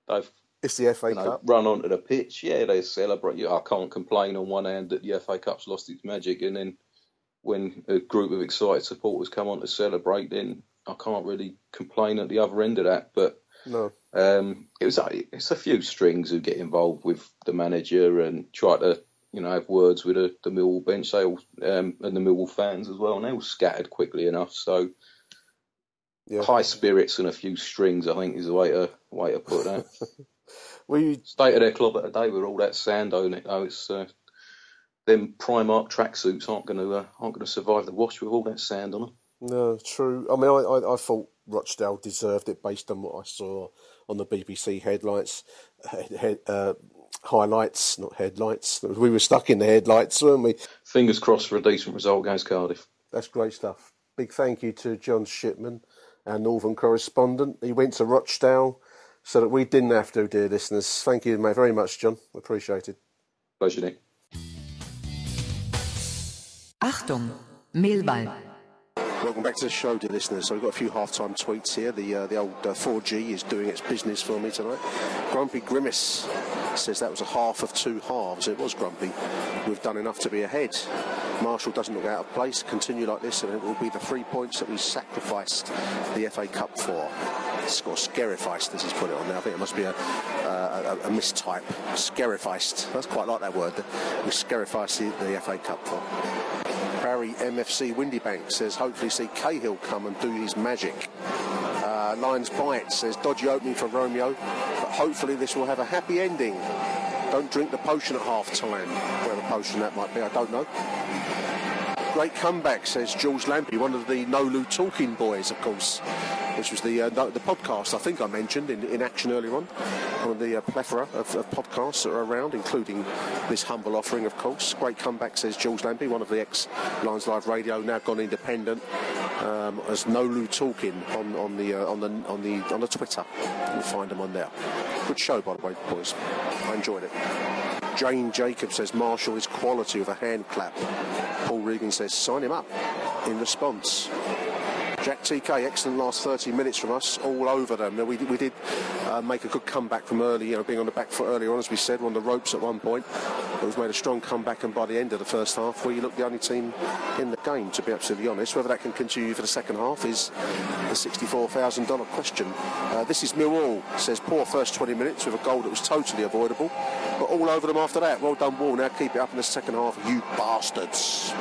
They've it's the FA you know, Cup. Run onto the pitch, yeah, they celebrate. I can't complain on one hand that the FA Cup's lost its magic, and then when a group of excited supporters come on to celebrate, then I can't really complain at the other end of that. But no, um, it was it's a few strings who get involved with the manager and try to you know have words with the, the Millwall bench, they all, um, and the Millwall fans as well, and they all scattered quickly enough. So. Yeah. High spirits and a few strings, I think, is the way to way to put that. we state of their club at a day with all that sand on it. Though it's uh, them Primark tracksuits aren't going to uh, aren't going to survive the wash with all that sand on them. No, true. I mean, I, I, I thought Rochdale deserved it based on what I saw on the BBC headlights, head, uh, highlights, not headlights. We were stuck in the headlights, weren't we? Fingers crossed for a decent result against Cardiff. That's great stuff. Big thank you to John Shipman our northern correspondent. He went to Rochdale so that we didn't have to, dear listeners. Thank you very much, John. Appreciated. Pleasure, Nick. Achtung, Millwall. Welcome back to the show, dear listeners. So we've got a few half-time tweets here. The uh, the old uh, 4G is doing its business for me tonight. Grumpy Grimace says that was a half of two halves. It was grumpy. We've done enough to be ahead. Marshall doesn't look out of place. Continue like this, and it will be the three points that we sacrificed the FA Cup for. Or scarificed, as he's put it on there. I think it must be a, uh, a, a mistype. Scarificed. That's quite like that word. We scarificed the, the FA Cup for. Barry MFC Windybank says hopefully see Cahill come and do his magic. Uh, Lions Bite says dodgy opening for Romeo, but hopefully this will have a happy ending. Don't drink the potion at half time. Whatever potion that might be, I don't know. Great comeback, says George Lampy, one of the Nolu talking boys, of course which was the uh, the podcast I think I mentioned in, in action earlier on. One of the uh, plethora of, of, podcasts that are around, including this humble offering, of course. Great comeback, says George Lambie, one of the ex Lions Live Radio, now gone independent, um, as Nolu talking on, on the uh, on the on the on the Twitter. You'll find them on there. Good show, by the way, boys. I enjoyed it. Jane Jacobs says Marshall is quality with a hand clap. Paul Regan says sign him up in response. Jack TK, excellent last 30 minutes from us, all over them. We, we did uh, make a good comeback from early, you know, being on the back foot earlier on, as we said, on the ropes at one point. But we've made a strong comeback, and by the end of the first half, we looked the only team in the game, to be absolutely honest. Whether that can continue for the second half is the $64,000 question. Uh, this is Millwall, says poor first 20 minutes with a goal that was totally avoidable, but all over them after that. Well done, Wall. Now keep it up in the second half, you bastards.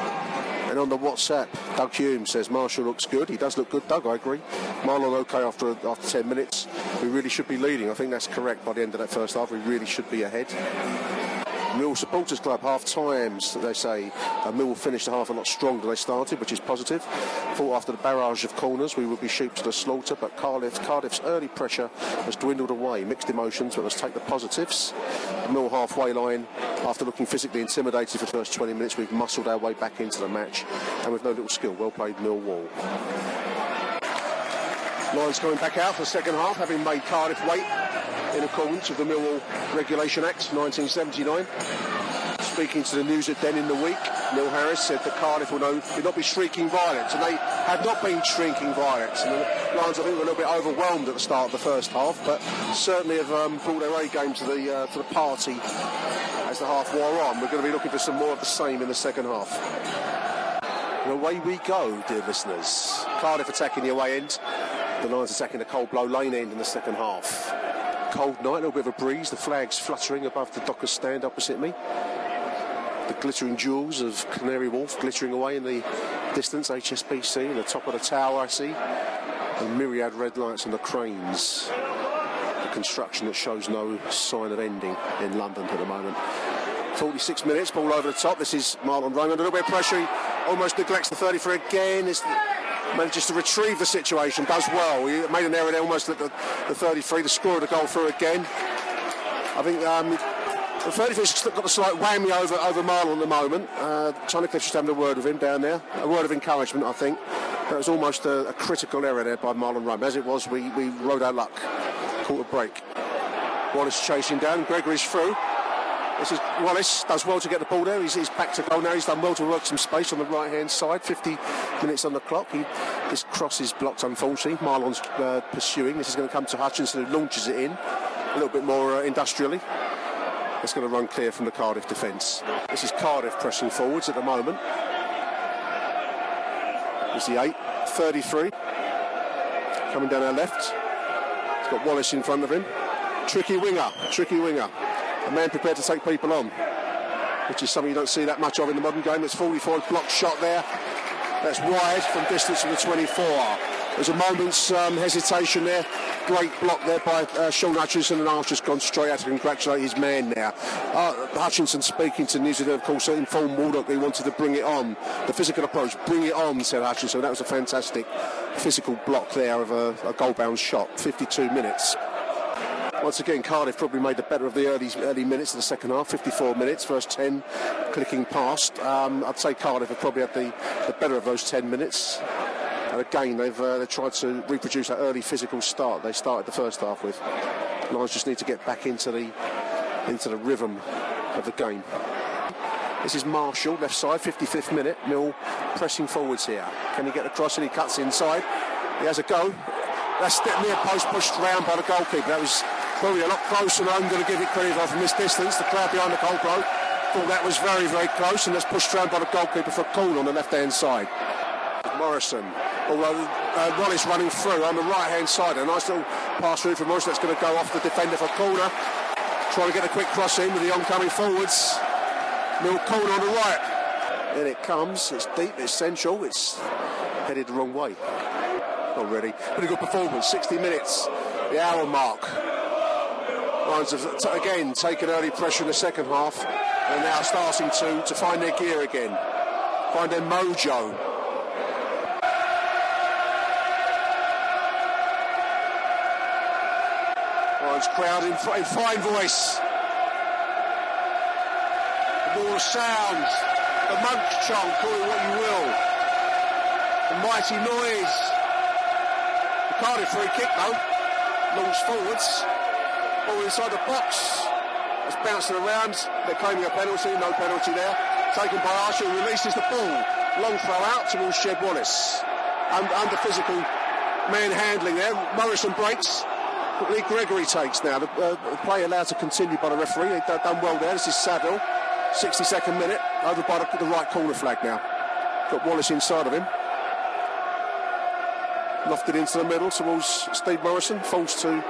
And on the WhatsApp, Doug Hume says Marshall looks good. He does look good, Doug. I agree. Mahlon okay after after 10 minutes. We really should be leading. I think that's correct. By the end of that first half, we really should be ahead. Mill Supporters Club half times, they say. Uh, Mill finished the half a lot stronger than they started, which is positive. Thought after the barrage of corners we would be sheep to the slaughter, but Cardiff, Cardiff's early pressure has dwindled away. Mixed emotions, but let's take the positives. Mill halfway line, after looking physically intimidated for the first 20 minutes, we've muscled our way back into the match, and with no little skill. Well played, Millwall. Lions coming back out for the second half, having made Cardiff wait in accordance with the Millwall Regulation Act 1979. Speaking to the news at Den in the week, Neil Harris said that Cardiff will, know, will not be shrieking violence, and they have not been shrinking violence. And the Lions, I think, were a little bit overwhelmed at the start of the first half, but certainly have um, brought their A game to the uh, to the party as the half wore on. We're going to be looking for some more of the same in the second half. And away we go, dear listeners. Cardiff attacking the away end. The Lions attacking the cold blow lane end in the second half cold night, a little bit of a breeze, the flags fluttering above the Dockers stand opposite me. The glittering jewels of Canary Wharf glittering away in the distance, HSBC, the top of the tower I see, and myriad red lights on the cranes. The construction that shows no sign of ending in London at the moment. 46 minutes, ball over the top. This is Mahlon Romeo. A little bit of pressure. He almost neglects the 33 again. It's manages to retrieve the situation, does well. He made an error there almost at the, the 33 to score the goal through again. I think um, the 33's got a slight whammy over, over Mahlon at the moment. Uh, Tunnicliffe just having a word with him down there. A word of encouragement, I think. That was almost a, a critical error there by Mahlon Rome. As it was, we, we rode our luck. Caught a break. Wallace chasing down. Gregory's through. This is Wallace does well to get the ball there. He's, he's back to goal now. He's done well to work some space on the right hand side. 50 minutes on the clock. He, his cross is blocked, unfortunately. Mahlon's uh, pursuing. This is going to come to Hutchinson, who launches it in a little bit more uh, industrially. It's going to run clear from the Cardiff defence. This is Cardiff pressing forwards at the moment. Is the 8, 33. Coming down our left. He's got Wallace in front of him. Tricky winger, tricky winger. A man prepared to take people on, which is something you don't see that much of in the modern game. There's 44 block shot there. That's wide from distance of the 24. There's a moment's um, hesitation there. Great block there by uh, Shaun Hutchinson, and just gone straight out to congratulate his man now. Uh, Hutchinson speaking to New of course, informed Waldock he wanted to bring it on. The physical approach, bring it on, said Hutchinson. That was a fantastic physical block there of a, a goal-bound shot. 52 minutes. Once again, Cardiff probably made the better of the early early minutes of the second half. 54 minutes, first 10 clicking past. Um, I'd say Cardiff have probably had the, the better of those 10 minutes. And again, they've, uh, they've tried to reproduce that early physical start they started the first half with. Lions just need to get back into the into the rhythm of the game. This is Marshall, left side, 55th minute. Mill pressing forwards here. Can he get across and he cuts inside? He has a go. That's near post pushed round by the goalkeeper. That was probably a lot closer than I'm going to give it credit for from this distance. The crowd behind the goalpost thought that was very, very close, and that's pushed round by the goalkeeper for a call on the left-hand side. Morison, although uh, Wallace running through on the right-hand side, a nice little pass through from Morison that's going to go off the defender for corner. Trying to get a quick cross in with the oncoming forwards. Mill corner on the right. In it comes. It's deep. It's central. It's headed the wrong way. Already, pretty good performance. 60 minutes, the hour mark. Lions have t- again taken early pressure in the second half and now starting to, to find their gear again, find their mojo. Lions crowd in, in fine voice. The wall of sound, the monk chant, call it what you will. The mighty noise. The Cardiff free kick though, launch forwards ball inside the box. It's bouncing around. They're claiming a penalty. No penalty there. Taken by Archer, releases the ball. Long throw out towards Jed Wallace. And under physical manhandling there. Morison breaks. Lee Gregory takes now. The, uh, the play allowed to continue by the referee. They've done well there. This is Saville. 62nd minute. Over by the, the right corner flag now. Got Wallace inside of him. Lofted into the middle towards Steve Morison. Falls to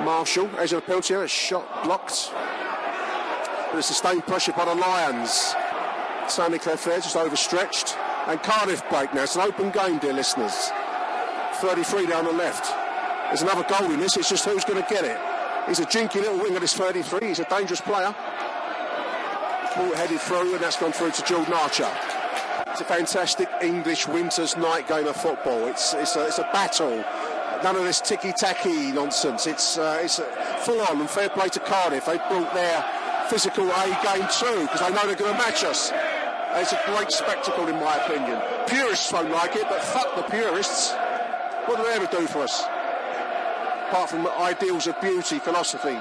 Marshall, edge of the penalty area, shot blocked. But it's sustained pressure by the Lions. Tunnicliffe there, just overstretched. And Cardiff break now. It's an open game, dear listeners. 33 down the left. There's another goal in this, it's just who's going to get it. He's a jinky little winger, this 33. He's a dangerous player. Ball headed through, and that's gone through to Jordan Archer. It's a fantastic English winter's night game of football. It's, it's, a, it's a battle none of this ticky-tacky nonsense. It's uh, it's full on and fair play to Cardiff. They brought their physical A game too because they know they're going to match us. It's a great spectacle in my opinion. Purists won't like it, but fuck the purists. What do they ever do for us? Apart from ideals of beauty, philosophy,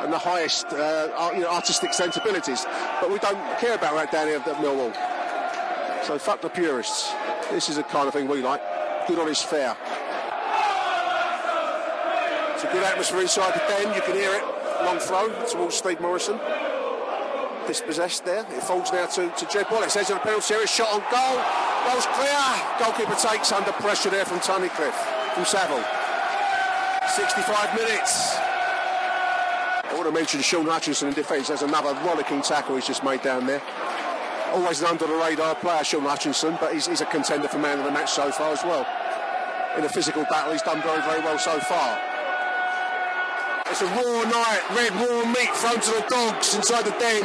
and the highest uh, you know, artistic sensibilities. But we don't care about that down here at Millwall. So fuck the purists. This is the kind of thing we like. Good honest fair. It's a good atmosphere inside the den. You can hear it. Long throw towards Steve Morison. Dispossessed there. It falls now to, to Jed. Edge of the penalty area. Shot on goal. Goal's clear. Goalkeeper takes under pressure there from Tunnicliffe. From Saville. 65 minutes. I want to mention Shaun Hutchinson in defence. There's another rollicking tackle he's just made down there. Always an under the radar player, Shaun Hutchinson, but he's, he's a contender for man of the match so far as well. In a physical battle, he's done very, very well so far. It's a raw night, red raw meat thrown to the dogs inside the den.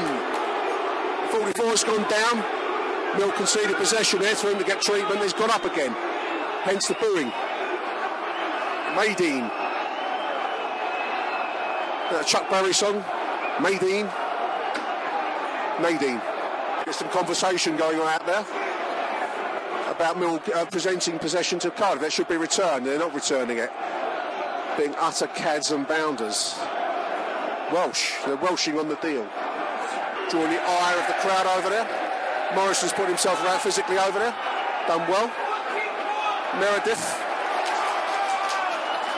44's gone down. Mill conceded possession there for him to get treatment. He's gone up again. hence the booing. Madine. Uh, Chuck Berry song. Madine. Nadine. There's some conversation going on out there about Mill uh, presenting possession to Cardiff. That should be returned. They're not returning it. Being utter cads and bounders. Welsh. They're welshing on the deal. Drawing the ire of the crowd over there. Morison's put himself around physically over there. Done well. Meredith.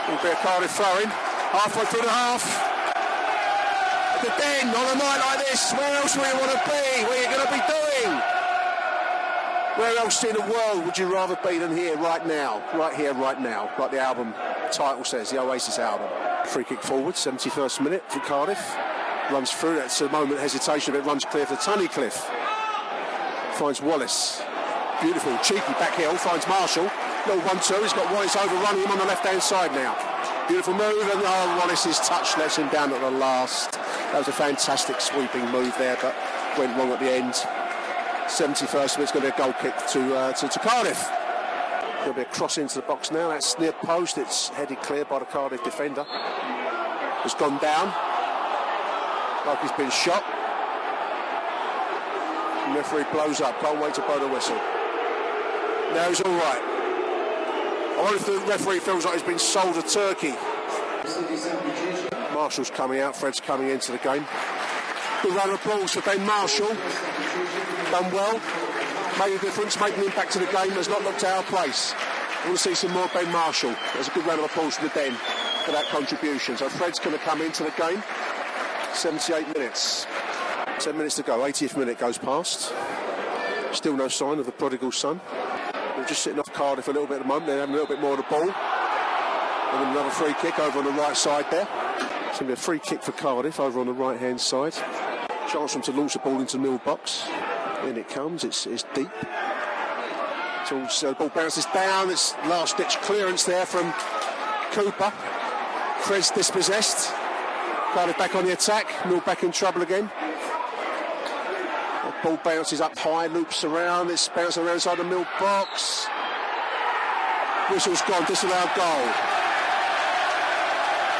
Will be a Cardiff throwing. Halfway through the half. The den on a night like this. Where else will you want to be? What are you going to be doing? Where else in the world would you rather be than here, right now? Right here, right now. Like the album title says, the Oasis album. Free kick forward, 71st minute for Cardiff. Runs through, that's a moment hesitation, but runs clear for Tunnicliffe. Finds Wallace. Beautiful, cheeky back heel, finds Marshall. Little one-two, he's got Wallace overrunning him on the left-hand side now. Beautiful move, and oh, Wallace's touch lets him down at the last. That was a fantastic sweeping move there, but went wrong at the end. 71st, it's going to be a goal kick to, uh, to, to Cardiff. There'll be a cross into the box now. That's near post. It's headed clear by the Cardiff defender. Has gone down. Like he's been shot. The referee blows up. Can't wait to blow the whistle. Now he's all right. I wonder if the referee feels like he's been sold a turkey. Marshall's coming out. Fred's coming into the game. Good run of balls for Ben Marshall. Done well. Made a difference, made an impact to the game. Has not looked of place. I want to see some more Ben Marshall. There's a good round of applause from the Den for that contribution. So Fred's going to come into the game. 78 minutes. 10 minutes to go. 80th minute goes past. Still no sign of the prodigal son. We're just sitting off Cardiff a little bit at the moment. They're having a little bit more of the ball. And another free kick over on the right side there. It's going to be a free kick for Cardiff over on the right hand side. Chance for them to launch the ball into middle box. In it comes. It's, it's deep. So the ball bounces down. It's last ditch clearance there from Cooper. Fred's dispossessed. Cardiff back on the attack. Mill back in trouble again. The ball bounces up high, loops around. It's bouncing around inside the mill box. Whistle's gone. Disallowed goal.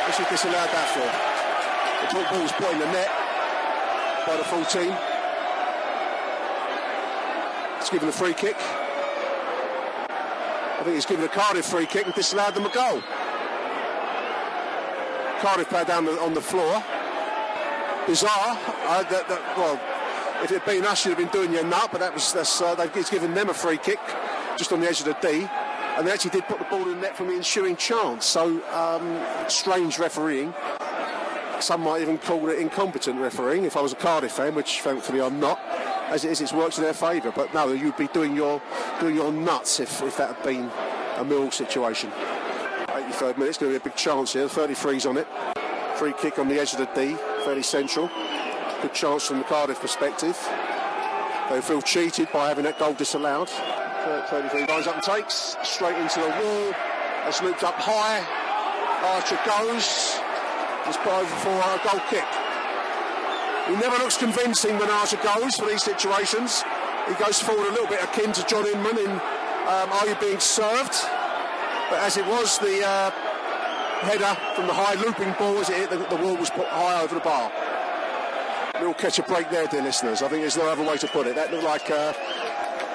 Whistle disallowed that for. The ball was put in the net by the full team. It's given a free kick. I think he's given a Cardiff free kick and disallowed them a goal. Cardiff player down on the floor. Bizarre. Uh, that, that, well, if it had been us, you'd have been doing your nut, but that was that's, uh, he's given them a free kick just on the edge of the D. And they actually did put the ball in the net from the ensuing chance. So, um, strange refereeing. Some might even call it incompetent refereeing if I was a Cardiff fan, which thankfully I'm not. As it is, it's worked in their favour. But no, you'd be doing your doing your nuts if, if that had been a mill situation. 83rd minute, it's going to be a big chance here. 33's on it. Free kick on the edge of the D, fairly central. Good chance from the Cardiff perspective. They feel cheated by having that goal disallowed. 33 lines up and takes straight into the wall. That's looped up high. Archer goes. It's over for a goal kick. He never looks convincing when Archer goes for these situations. He goes forward a little bit akin to John Inman in um, Are You Being Served? But as it was, the uh, header from the high looping ball as it hit the, the wall was put high over the bar. We'll catch a break there, dear listeners. I think there's no other way to put it. That looked like uh,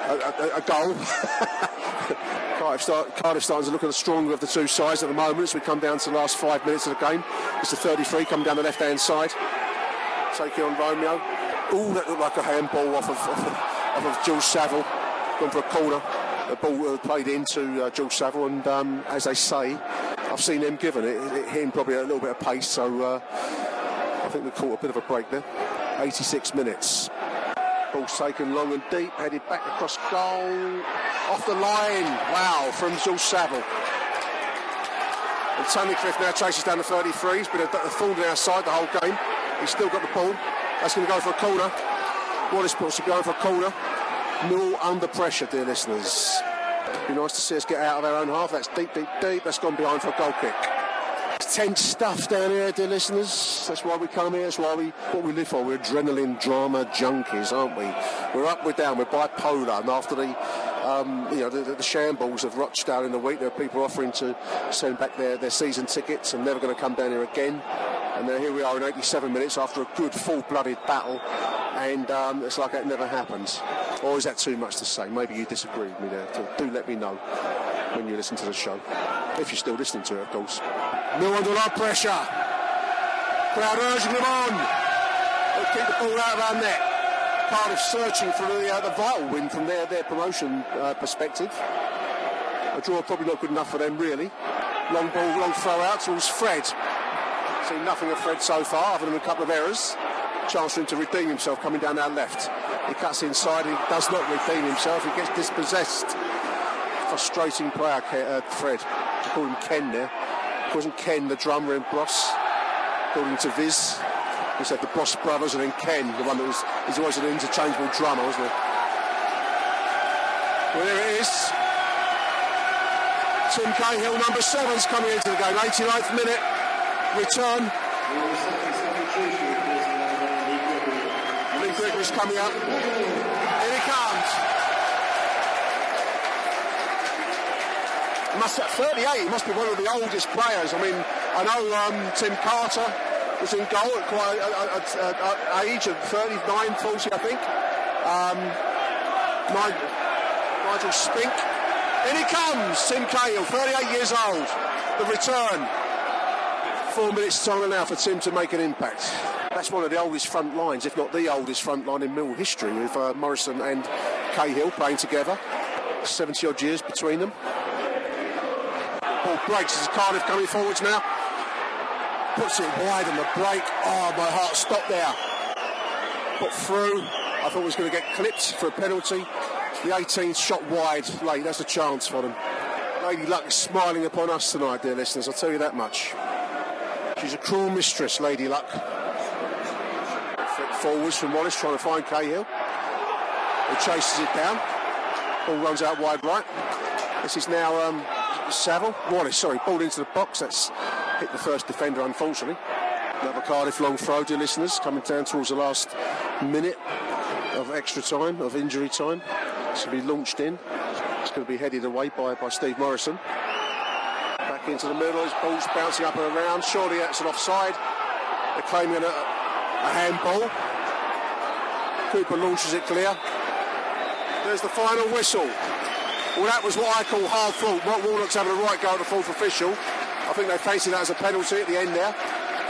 a, a, a, goal. Cardiff, start, Cardiff starting to look at the stronger of the two sides at the moment as we come down to the last five minutes of the game. It's the 33 coming down the left hand side. Taking on Romeo. Oh, that looked like a handball off of, off of, off of George Saville. Gone for a corner. The ball uh, played into uh, George Saville, and um, as they say, I've seen him given it. It hit him probably a little bit of pace, so uh, I think we caught a bit of a break there. 86 minutes. Ball's taken long and deep, headed back across goal. Off the line. Wow, from George Saville. And cliff now chases down the 33. He's been a, a the whole game. He's still got the ball. That's going to go for a corner. Wallace puts to go for a corner. Mill under pressure, dear listeners. Be nice to see us get out of our own half. That's deep, deep, deep. That's gone behind for a goal kick. It's tense stuff down here, dear listeners. That's why we come here. That's why we what we live for. We're adrenaline drama junkies, aren't we? We're up, we're down, we're bipolar. And after the um, you know, the, the, shambles of Rochdale in the week. There are people offering to send back their, their season tickets and never going to come down here again. And then here we are in 87 minutes after a good full-blooded battle, and um, it's like that never happened. Or is that too much to say? Maybe you disagree with me there. Do let me know when you listen to the show, if you're still listening to it, of course. No under a lot of pressure. Crowd urging them on. They'll keep the ball out of our net. Cardiff searching for the, uh, the vital win from their, their promotion uh, perspective. A draw probably not good enough for them, really. Long ball, long throw out towards Fred. Seen nothing of Fred so far, other than a couple of errors. Chance for him to redeem himself coming down our left. He cuts inside, he does not redeem himself, he gets dispossessed. Frustrating player, uh, Fred. I him Ken there. It wasn't Ken, the drummer in Bros, according to Viz. He said the Bros brothers and then Ken, the one that was, he's always an interchangeable drummer, wasn't he? Well, there it is. Tim Cahill, number seven's coming into the game. 89th minute, return. Lee Gregory's coming up. Here he comes. Must at 38, he must be one of the oldest players. I mean, I know um, Tim Carter was in goal at quite an age of 39, 40, I think. Um, Nigel, Nigel Spink. In he comes, Tim Cahill, 38 years old. The return. Four minutes time now for Tim to make an impact. That's one of the oldest front lines, if not the oldest front line in Mill history, with uh, Morison and Cahill playing together. 70 odd years between them. Ball breaks as Cardiff coming forwards now puts it wide on the break. Oh, my heart stopped there. Put through. I thought he was going to get clipped for a penalty. The 18th shot wide late. That's a chance for them. Lady Luck is smiling upon us tonight, dear listeners. I'll tell you that much. She's a cruel mistress, Lady Luck. Forwards from Wallace trying to find Cahill. He chases it down. Ball runs out wide right. This is now um, Saville. Wallace, sorry, ball into the box. That's hit the first defender, unfortunately. Another Cardiff long throw, dear listeners, coming down towards the last minute of extra time, of injury time. It's going to be launched in. It's going to be headed away by, by Steve Morison. Back into the middle, his ball's bouncing up and around. Surely that's an offside. They're claiming a, a handball. Cooper launches it clear. There's the final whistle. Well, that was what I call hard fault. What Warnock's having a right go at the fourth official. I think they fancied that as a penalty at the end there.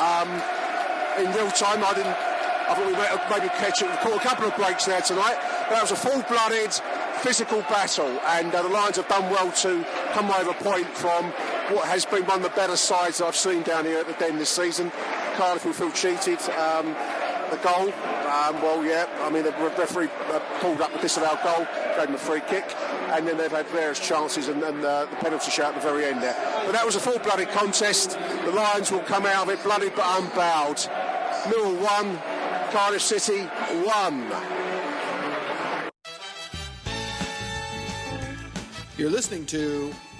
Um, in real time, I didn't. I thought we might maybe catch it. We caught a couple of breaks there tonight, but that was a full-blooded physical battle, and uh, the Lions have done well to come away with a point from what has been one of the better sides I've seen down here at the Den this season. Cardiff will feel cheated. Um, the goal, um, well, yeah, I mean, the referee uh, pulled up the disallowed goal, gave them a free kick, and then they've had various chances and, and uh, the penalty shot at the very end there. But that was a full-blooded contest. The Lions will come out of it blooded but unbowed. Millwall 1, Cardiff City 1. You're listening to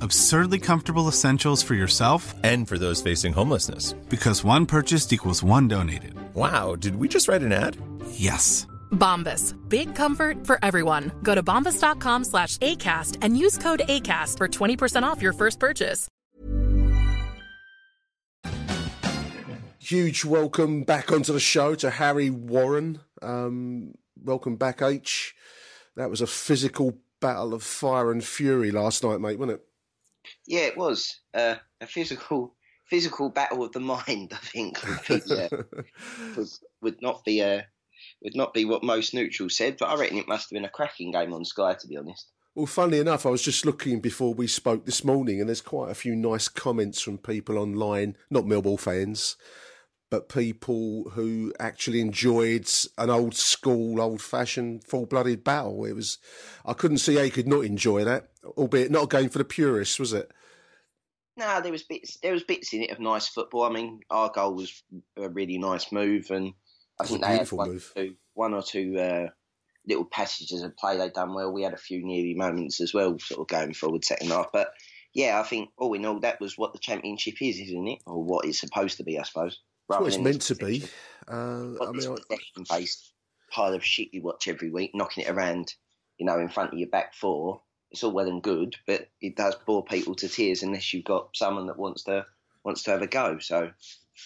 Absurdly comfortable essentials for yourself and for those facing homelessness. Because one purchased equals one donated. Wow, did we just write an ad? Yes. Bombas. Big comfort for everyone. Go to bombas.com slash ACAST and use code ACAST for 20% off your first purchase. Huge welcome back onto the show to Harry Warren. Um, welcome back, H. That was a physical battle of fire and fury last night, mate, wasn't it? Yeah, it was uh, a physical physical battle of the mind. I think would, be, uh, would, would not be uh, would not be what most neutrals said, but I reckon it must have been a cracking game on Sky, to be honest. Well, funnily enough, I was just looking before we spoke this morning, and there's quite a few nice comments from people online, not Millwall fans, but people who actually enjoyed an old school, old fashioned, full blooded battle. It was, I couldn't see how you could not enjoy that, albeit not a game for the purists, was it? No, there was bits. There was bits in it of nice football. I mean, our goal was a really nice move, and I think they had one, two, one or two uh, little passages of play they done well. We had a few nearly moments as well, sort of going forward second half. But yeah, I think all in all, that was what the championship is, isn't it, or what it's supposed to be, I suppose. What it's meant to be. Uh, I mean, based pile of shit you watch every week, knocking it around, you know, in front of your back four. It's all well and good, but it does bore people to tears unless you've got someone that wants to wants to have a go. So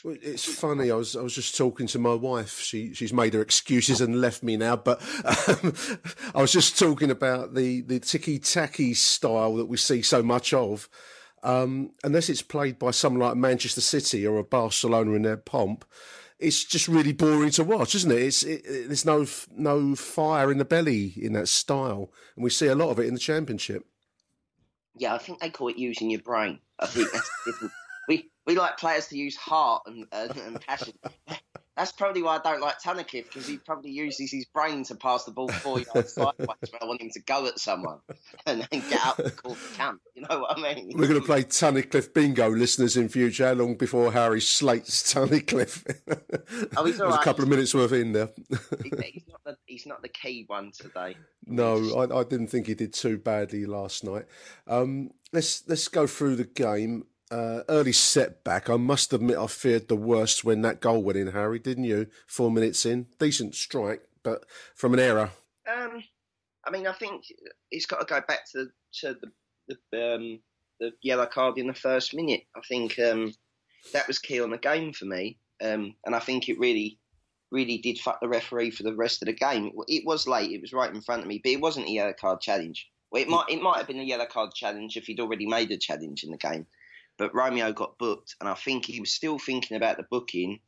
well, it's funny. I was I was just talking to my wife. She she's made her excuses and left me now. But um, I was just talking about the the ticky tacky style that we see so much of. Um, unless it's played by someone like Manchester City or a Barcelona in their pomp, it's just really boring to watch, isn't it? It's it, it, there's no no fire in the belly in that style, and we see a lot of it in the Championship. Yeah, I think they call it using your brain. I think we we like players to use heart and, and passion. That's probably why I don't like Tunnicliffe because he probably uses his brain to pass the ball four yards sideways when I want him to go at someone and then get out and call the camp. You know what I mean? We're going to play Tunnicliffe bingo, listeners, in future. How long before Harry slates Tunnicliffe? Oh, he's all There's right. a couple of minutes worth in there. he's, not the, he's not the key one today. No, I, I didn't think he did too badly last night. Um, let's let's go through the game. Uh, early setback. I must admit, I feared the worst when that goal went in. Harry, didn't you? Four minutes in, decent strike, but from an error. Um, I mean, I think it's got to go back to to the the, um, the yellow card in the first minute. I think um, that was key on the game for me, um, and I think it really really did fuck the referee for the rest of the game. It, it was late; it was right in front of me, but it wasn't a yellow card challenge. Well, it might it might have been a yellow card challenge if he'd already made a challenge in the game. But Romeo got booked, and I think he was still thinking about the booking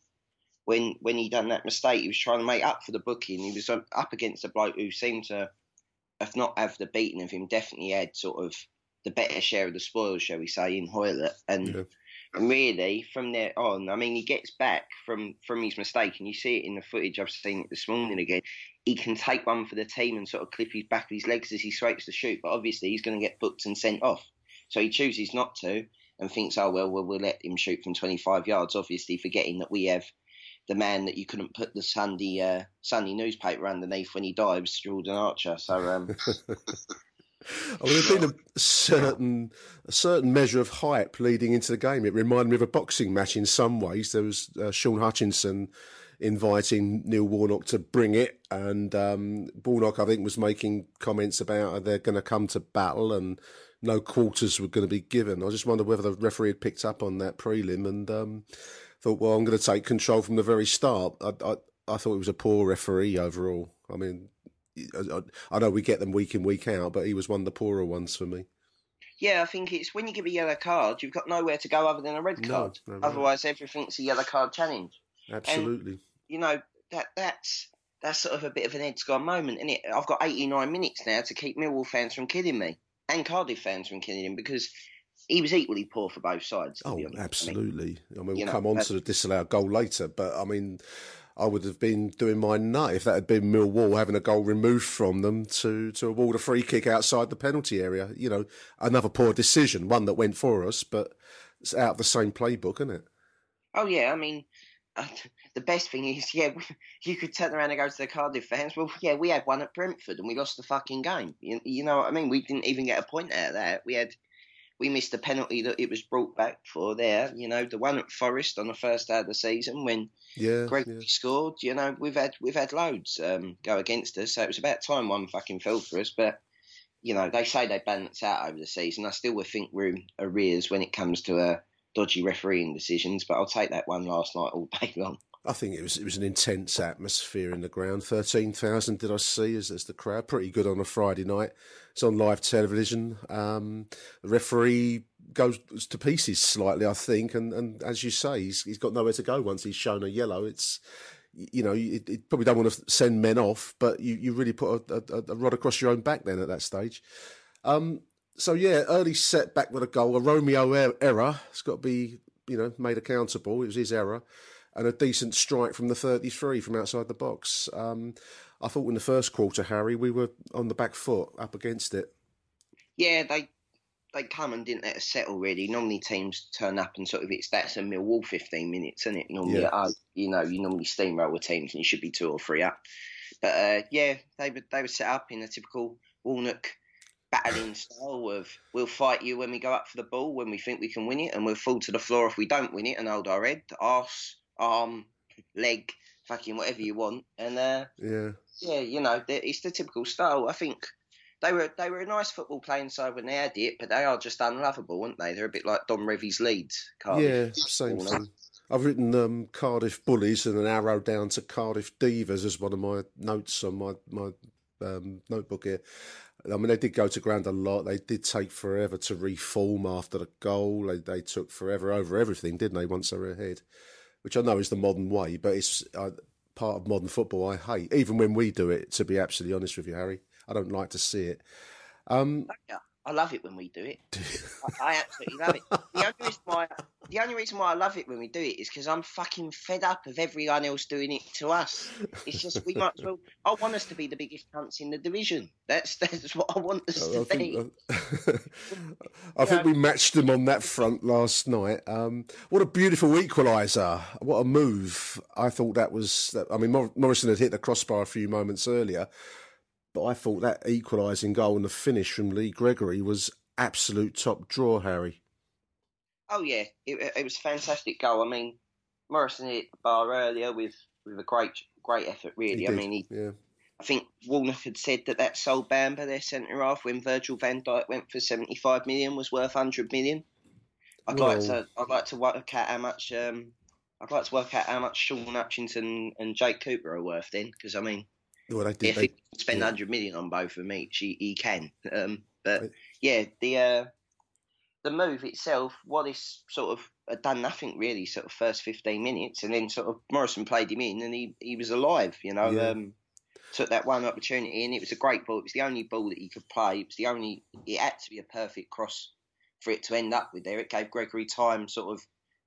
when when he done that mistake. He was trying to make up for the booking. He was um, up against a bloke who seemed to, if not have the beating of him, definitely had sort of the better share of the spoils, shall we say, in Hoilett. And, and really, from there on, I mean, he gets back from from his mistake, and you see it in the footage. I've seen it this morning again. He can take one for the team and sort of clip his back of his legs as he swipes the shoot, but obviously he's going to get booked and sent off. So he chooses not to and thinks, oh, well, well, we'll let him shoot from 25 yards, obviously forgetting that we have the man that you couldn't put the Sunday uh, Sunday newspaper underneath when he died was Jordan Archer. So, um, I mean, there's been a certain a certain measure of hype leading into the game. It reminded me of a boxing match in some ways. There was uh, Shaun Hutchinson inviting Neil Warnock to bring it, and um, Warnock, I think, was making comments about they're going to come to battle and no quarters were going to be given. I just wonder whether the referee had picked up on that prelim and um, thought, well, I'm going to take control from the very start. I, I, I thought he was a poor referee overall. I mean, I, I know we get them week in, week out, but he was one of the poorer ones for me. yeah, I think it's when you give a yellow card, you've got nowhere to go other than a red card. no, no. Otherwise, everything's a yellow card challenge. Absolutely. you know that that's that's sort of a bit of an Ed's gone moment, isn't it? I've got 89 minutes now to keep Millwall fans from killing me and Cardiff fans from killing him because he was equally poor for both sides. Oh, honest. I mean, absolutely. I mean, we'll know, come on to the disallowed goal later, but I mean, I would have been doing my nut if that had been Millwall having a goal removed from them to, to award a free kick outside the penalty area. You know, another poor decision, one that went for us, but it's out of the same playbook, isn't it? Oh yeah, I mean, the best thing is, yeah, you could turn around and go to the Cardiff fans. Well, yeah, we had one at Brentford and we lost the fucking game. You, you know what I mean? We didn't even get a point out of that. We had we missed a penalty that it was brought back for there. You know, the one at Forest on the first day of the season when Yeah, Gregory yeah. scored. You know, we've had we've had loads um, go against us, so it was about time one fucking fell for us. But you know, they say they balance out over the season. I still would think we're in arrears when it comes to uh, dodgy refereeing decisions, but I'll take that one last night all day long. I think it was it was an intense atmosphere in the ground. Thirteen thousand did I see as, as the crowd? Pretty good on a Friday night. It's on live television. Um, the referee goes to pieces slightly, I think, and, and as you say, he's he's got nowhere to go once he's shown a yellow. It's you know, you, probably don't want to send men off, but you, you really put a, a, a rod across your own back then at that stage. Um, so yeah, early setback with a goal, a Romeo er- error. It's got to be you know made accountable. It was his error, and a decent strike from the thirty-three from outside the box. Um, I thought in the first quarter, Harry, we were on the back foot up against it. Yeah, they they come and didn't let us settle really. Normally teams turn up and sort of it's that's a Millwall fifteen minutes, isn't it? Normally, Yeah. uh, you know, you normally steamroll with teams and you should be two or three up. But uh, yeah, they were they were set up in a typical Warnock battling style of we'll fight you when we go up for the ball when we think we can win it, and we'll fall to the floor if we don't win it and hold our head, arse, arm, leg, fucking whatever you want, and uh, Yeah, yeah, you know, it's the typical style. I think they were they were a nice football playing side when they had it, but they are just unlovable, aren't they? They're a bit like Don Revie's Leeds. yeah, same thing. I've written um, Cardiff Bullies and an arrow down to Cardiff Divas as one of my notes on my my um, notebook here. I mean, they did go to ground a lot. They did take forever to reform after the goal. They they took forever over everything, didn't they? Once they were ahead, which I know is the modern way, but it's uh, part of modern football. I hate even when we do it. To be absolutely honest with you, Harry, I don't like to see it. Um, Yeah, I love it when we do it. I, I absolutely love it. The only reason why the only reason why I love it when we do it is because I'm fucking fed up of everyone else doing it to us. It's just we might as well. I want us to be the biggest cunts in the division. That's that's what I want us I to think, be. I think we matched them on that front last night. Um, what a beautiful equaliser! What a move! I thought that was. that- I mean, Mor- Morison had hit the crossbar a few moments earlier, but I thought that equalising goal and the finish from Lee Gregory was absolute top draw, Harry. Oh yeah, it, it was a fantastic goal. I mean, Morison hit the bar earlier with with a great great effort. Really, I did, mean, he, yeah. I think Warnock had said that that Sol Bamba, their centre half, when Virgil Van Dijk went for seventy five million, was worth hundred million. I'd like to I'd like to work out how much um I'd like to work out how much Shaun Hutchinson and Jake Cooper are worth then, because I mean, Well, they did. if they, he can spend yeah. hundred million on both of them each, he, he can. Um, but yeah, the uh, the move itself, Wallace sort of had done nothing really, sort of first fifteen minutes, and then sort of Morison played him in, and he, he was alive. You know, Yeah. um, took that one opportunity, and it was a great ball. It was the only ball that he could play. It was the only. It had to be a perfect cross for it to end up with there. It gave Gregory time, sort of.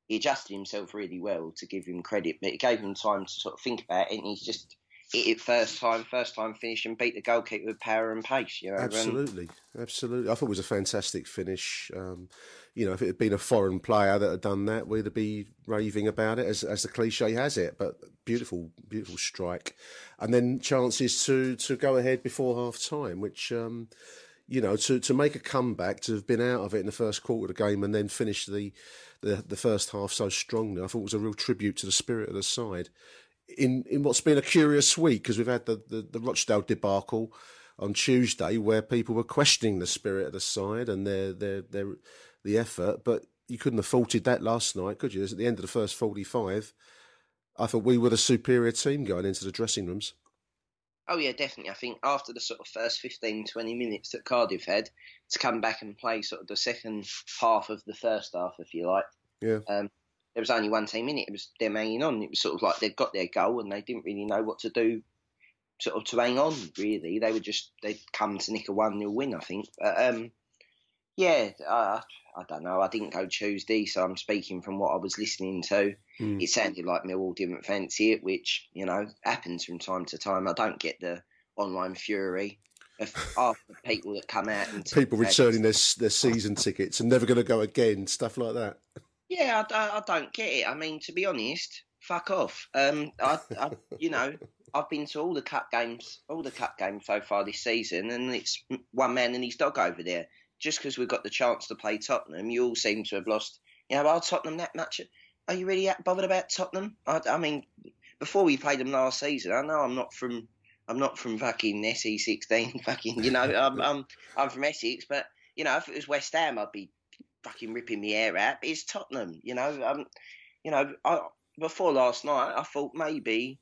He adjusted himself really well to give him credit, but it gave him time to sort of think about it, and he's just hit it first time, first time finish, and beat the goalkeeper with power and pace. You know, Absolutely, absolutely. I thought it was a fantastic finish. Um, you know, if it had been a foreign player that had done that, we'd be raving about it, as as the cliche has it. But beautiful, beautiful strike, and then chances to to go ahead before half time, which. Um, you know, to, to make a comeback, to have been out of it in the first quarter of the game and then finish the, the, the first half so strongly, I thought was a real tribute to the spirit of the side. In in what's been a curious week, because we've had the, the, the Rochdale debacle on Tuesday, where people were questioning the spirit of the side and their their their the effort, but you couldn't have faulted that last night, could you? At the end of the first forty five, I thought we were the superior team going into the dressing rooms. Oh yeah, definitely. I think after the sort of first 15, 20 minutes that Cardiff had to come back and play sort of the second half of the first half, if you like, Yeah. um, there was only one team in it. It was them hanging on. It was sort of like they'd got their goal and they didn't really know what to do, sort of to hang on. Really, they were just they'd come to nick a one 0 win. I think. But, um, yeah, uh, I don't know. I didn't go Tuesday, so I'm speaking from what I was listening to. Hmm. It sounded like Millwall didn't fancy it, which you know happens from time to time. I don't get the online fury of people that come out and People returning their their season tickets and never going to go again, stuff like that. Yeah, I, I, don't get it. I mean, to be honest, fuck off. Um, I, I, you know, I've been to all the cup games, all the cup games so far this season, and it's one man and his dog over there. just because we've got the chance to play Tottenham, you all seem to have lost. You know, are Tottenham that much? Are you really bothered about Tottenham? I, I mean, before we played them last season, I know I'm not from I'm not from fucking SE16, fucking, you know, I'm, I'm, I'm from Essex, but, you know, if it was West Ham, I'd be fucking ripping the air out. But it's Tottenham, you know. Um, you know, I, before last night, I thought maybe,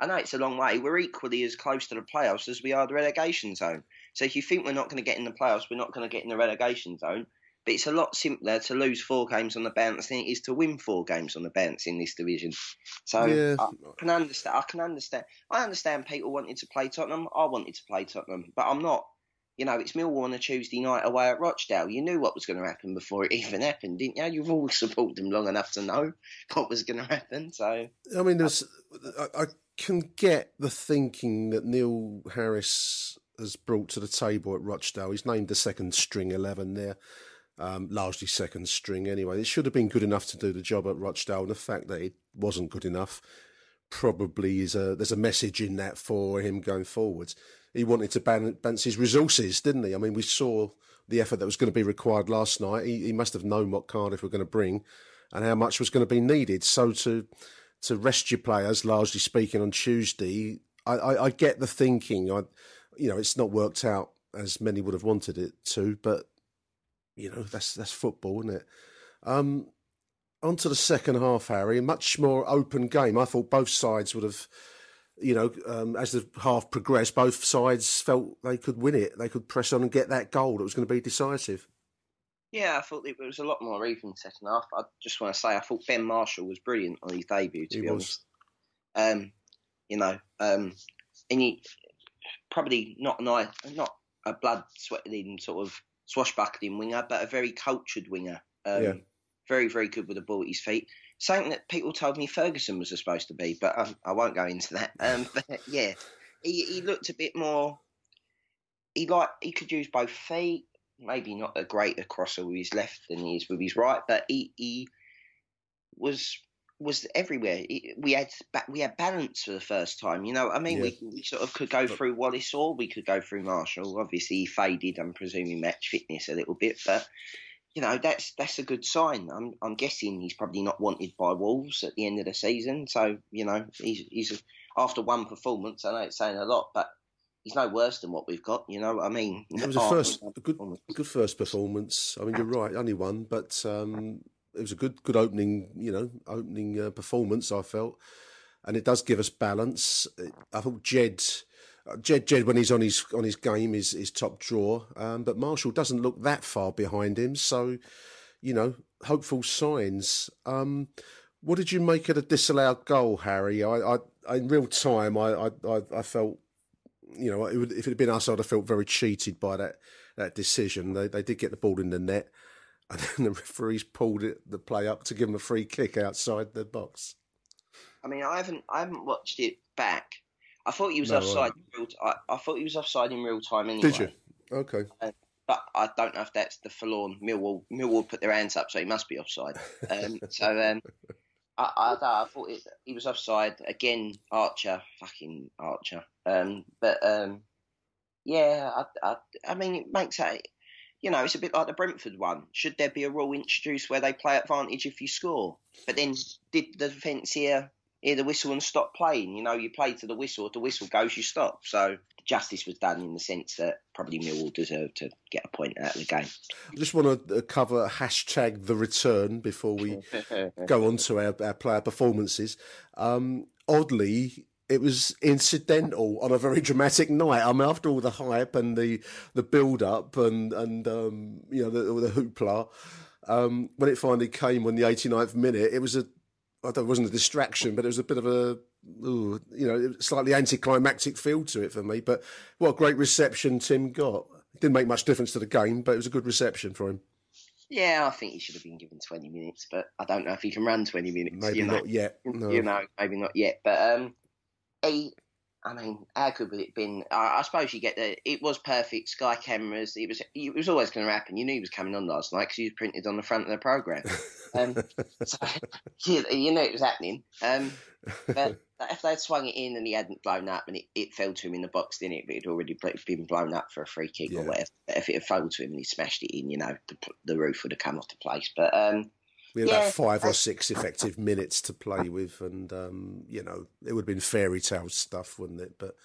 I know it's a long way, we're equally as close to the playoffs as we are the relegation zone. So if you think we're not going to get in the playoffs, we're not going to get in the relegation zone. But it's a lot simpler to lose four games on the bounce than it is to win four games on the bounce in this division. So Yeah. I can understand. I can understand. I understand people wanted to play Tottenham. I wanted to play Tottenham, but I'm not. You know, it's Millwall on a Tuesday night away at Rochdale. You knew what was going to happen before it even happened, didn't you? You've all supported them long enough to know what was going to happen. So I mean, there's, I, I can get the thinking that Neil Harris has brought to the table at Rochdale. He's named the second string 11 there, um, largely second string anyway. It should have been good enough to do the job at Rochdale, and the fact that it wasn't good enough probably is a there's a message in that for him going forwards. He wanted to balance his resources, didn't he? I mean, we saw the effort that was going to be required last night. He, he must have known what Cardiff were going to bring and how much was going to be needed. So to to rest your players, largely speaking, on Tuesday, I, I, I get the thinking. I, you know, it's not worked out as many would have wanted it to, but you know, that's that's football, isn't it? Um, on to the second half, Harry. A much more open game. I thought both sides would have, you know, um, as the half progressed, both sides felt they could win it. They could press on and get that goal. It was going to be decisive. Yeah, I thought it was a lot more even second half. I just want to say I thought Ben Marshall was brilliant on his debut. To He be was. honest, um, you know, um, and he probably not nice, not a blood sweating sort of swashbuckling winger, but a very cultured winger. Um, Yeah. Very, very good with the ball at his feet. Something that people told me Ferguson was supposed to be, but um, I won't go into that. Um, but yeah, he, he looked a bit more. He like he could use both feet. Maybe not a greater crosser with his left than he is with his right, but he, he was was everywhere. He- We had we had balance for the first time. You know, what I mean, we, we sort of could go through Wallace or we could go through Marshall. Obviously, he faded. I'm presuming match fitness a little bit, but you know that's that's a good sign. I'm I'm guessing he's probably not wanted by Wolves at the end of the season. So you know he's he's after one performance. I know it's saying a lot, but he's no worse than what we've got. You know what I mean? It was a first, a good, good first performance. I mean, you're right, only one, but um, it was a good, good opening. You know, opening uh, performance. I felt, and it does give us balance. I thought Jed, Jed, Jed, when he's on his on his game, is is top draw. Um, but Marshall doesn't look that far behind him, so you know, hopeful signs. Um, what did you make of the disallowed goal, Harry? I, I in real time, I, I, I, I felt you know, it would, if it had been us, I'd have felt very cheated by that that decision. They they did get the ball in the net, and then the referees pulled it, the play up to give them a free kick outside the box. I mean, I haven't I haven't watched it back. I thought he was No, offside. right. in real t- I, I thought he was offside in real time anyway. Did you? Okay. Uh, but I don't know if that's the forlorn Millwall. Millwall put their hands up, so he must be offside. Um, so um, I, I, I thought it, he was offside again. Archer, fucking Archer. Um, but um, yeah, I, I, I mean, it makes it. You know, it's a bit like the Brentford one. Should there be a rule introduced where they play advantage if you score? But then, did the defence hear hear the whistle and stop playing? You know, you play to the whistle. If the whistle goes, you stop. So justice was done in the sense that probably Millwall deserved to get a point out of the game. I just want to cover hashtag the return before we go on to our, our player performances. Um, oddly, it was incidental on a very dramatic night. I mean, after all the hype and the the build up and and um, you know the, the hoopla, um, when it finally came on the 89th minute, it was a I don't, it wasn't a distraction, but it was a bit of a ooh, you know slightly anticlimactic feel to it for me. But what a great reception Tim got. It didn't make much difference to the game, but it was a good reception for him. Yeah, I think he should have been given 20 minutes, but I don't know if he can run 20 minutes. Maybe you know? not yet. No. You know, maybe not yet. But um, he, I mean, how could would it been? I, I suppose you get the. It was perfect. Sky cameras. It was. It was always going to happen. You knew he was coming on last night because he was printed on the front of the program. Um, so you, you knew it was happening. Um, but if they'd swung it in and he hadn't blown up and it, it fell to him in the box, didn't it? It'd already been blown up for a free kick or whatever. If it had fallen to him and he smashed it in, you know, the, the roof would have come off the place. But um, We had yeah, about five or six effective minutes to play with, and um, you know it would have been fairy tale stuff, wouldn't it? But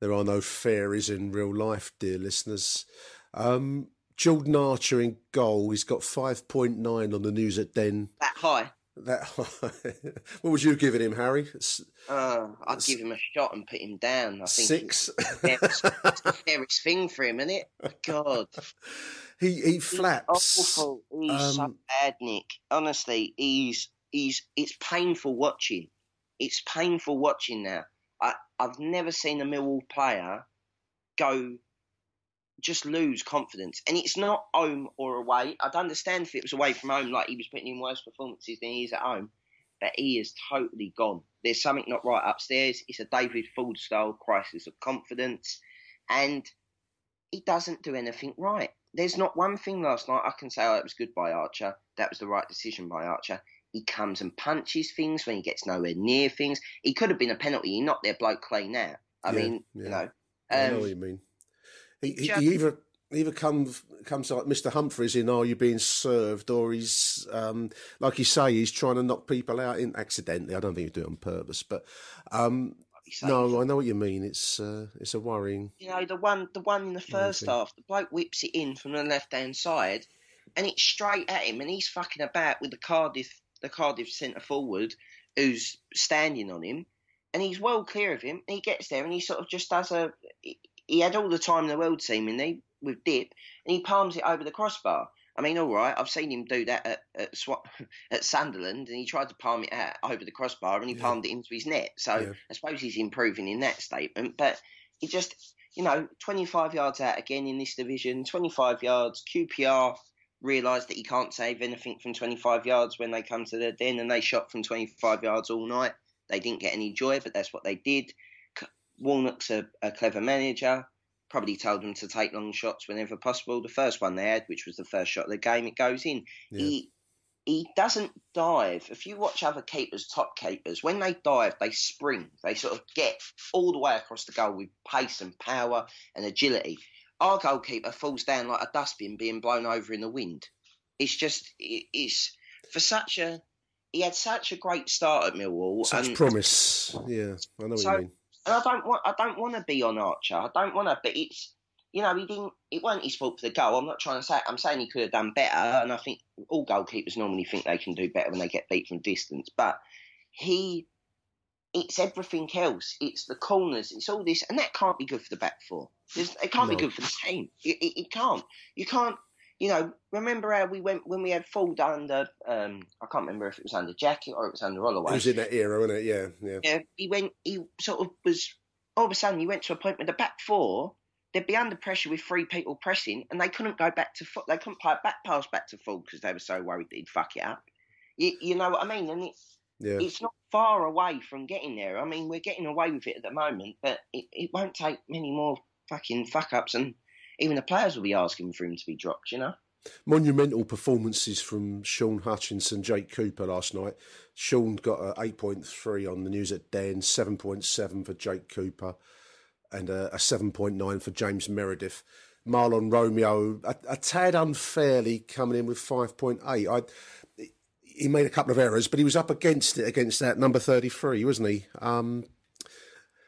there are no fairies in real life, dear listeners. Um, Jordan Archer in goal. He's got five point nine on the news at Den. that high. That what would you giving him, Harry? Uh, I'd give him a shot and put him down. I think Six. It's the fairest, it's the fairest thing for him, isn't it? God. He he flaps. Awful. He's so Um, bad, Nick. Honestly, he's he's it's painful watching. It's painful watching now. I I've never seen a Millwall player go just lose confidence, and it's not home or away. I'd understand if it was away from home, like he was putting in worse performances than he is at home, but he is totally gone. There's something not right upstairs. It's a David Forde style crisis of confidence, and he doesn't do anything right. There's not one thing last night I can say, oh, it was good by Archer. That was the right decision by Archer. He comes and punches things when he gets nowhere near things. He could have been a penalty. He knocked their bloke clean out. I Yeah, mean, yeah. you know. I know um, what you mean. He, he, just- he either either comes comes like Mr. Humphries in, "Are you being served?" or he's um, like you say, he's trying to knock people out in accidentally. I don't think he's doing it on purpose, but um, no, I know what you mean. It's uh, it's a worrying. you know, the one the one in the first half, the bloke whips it in from the left hand side, and it's straight at him, and he's fucking about with the Cardiff the Cardiff centre forward who's standing on him, and he's well clear of him. And he gets there, and he sort of just does a. He, he had all the time in the world seemingly with dip, and he palms it over the crossbar. I mean, all right, I've seen him do that at at, Swa- at Sunderland, and he tried to palm it out over the crossbar, and he palmed it into his net. So Yeah. I suppose he's improving in that statement, but he just, you know, 25 yards out again in this division, 25 yards. QPR realised that he can't save anything from 25 yards when they come to their den, and they shot from 25 yards all night. They didn't get any joy, but that's what they did. Warnock's a, a clever manager. Probably told them to take long shots whenever possible. The first one they had, which was the first shot of the game, it goes in. Yeah. He he doesn't dive. If you watch other keepers, top keepers, when they dive, they spring. They sort of get all the way across the goal with pace and power and agility. Our goalkeeper falls down like a dustbin being blown over in the wind. It's just, it's for such a. He had such a great start at Millwall. Such promise. Yeah, I know what so, you mean. And I don't want, I don't want to be on Archer. I don't want to, but it's, you know, he didn't. It wasn't his fault for the goal. I'm not trying to say. I'm saying he could have done better, and I think all goalkeepers normally think they can do better when they get beat from distance. But he, it's everything else. It's the corners. It's all this, and that can't be good for the back four. There's, it can't No. be good for the team. It, it, it can't. You can't. You know, remember how we went when we had Forde under? Um, I can't remember if it was under Jackett or it was under Holloway. It was in that era, wasn't it? Yeah, yeah. Yeah, he went. He sort of was. All of a sudden, he went to a point where the back four they'd be under pressure with three people pressing, and they couldn't go back to foot. They couldn't play a back pass back to full because they were so worried that he'd fuck it up. You, you know what I mean? And it, Yeah. it's not far away from getting there. I mean, we're getting away with it at the moment, but it, it won't take many more fucking fuck ups, and even the players will be asking for him to be dropped. You know? Monumental performances from Shaun Hutchinson, Jake Cooper last night. Shaun got a 8.3 on the news at Den, 7.7 for Jake Cooper, and a, a 7.9 for James Meredith. Mahlon Romeo, a, a tad unfairly coming in with 5.8. I, he made a couple of errors, but he was up against it against that number 33, wasn't he? Um,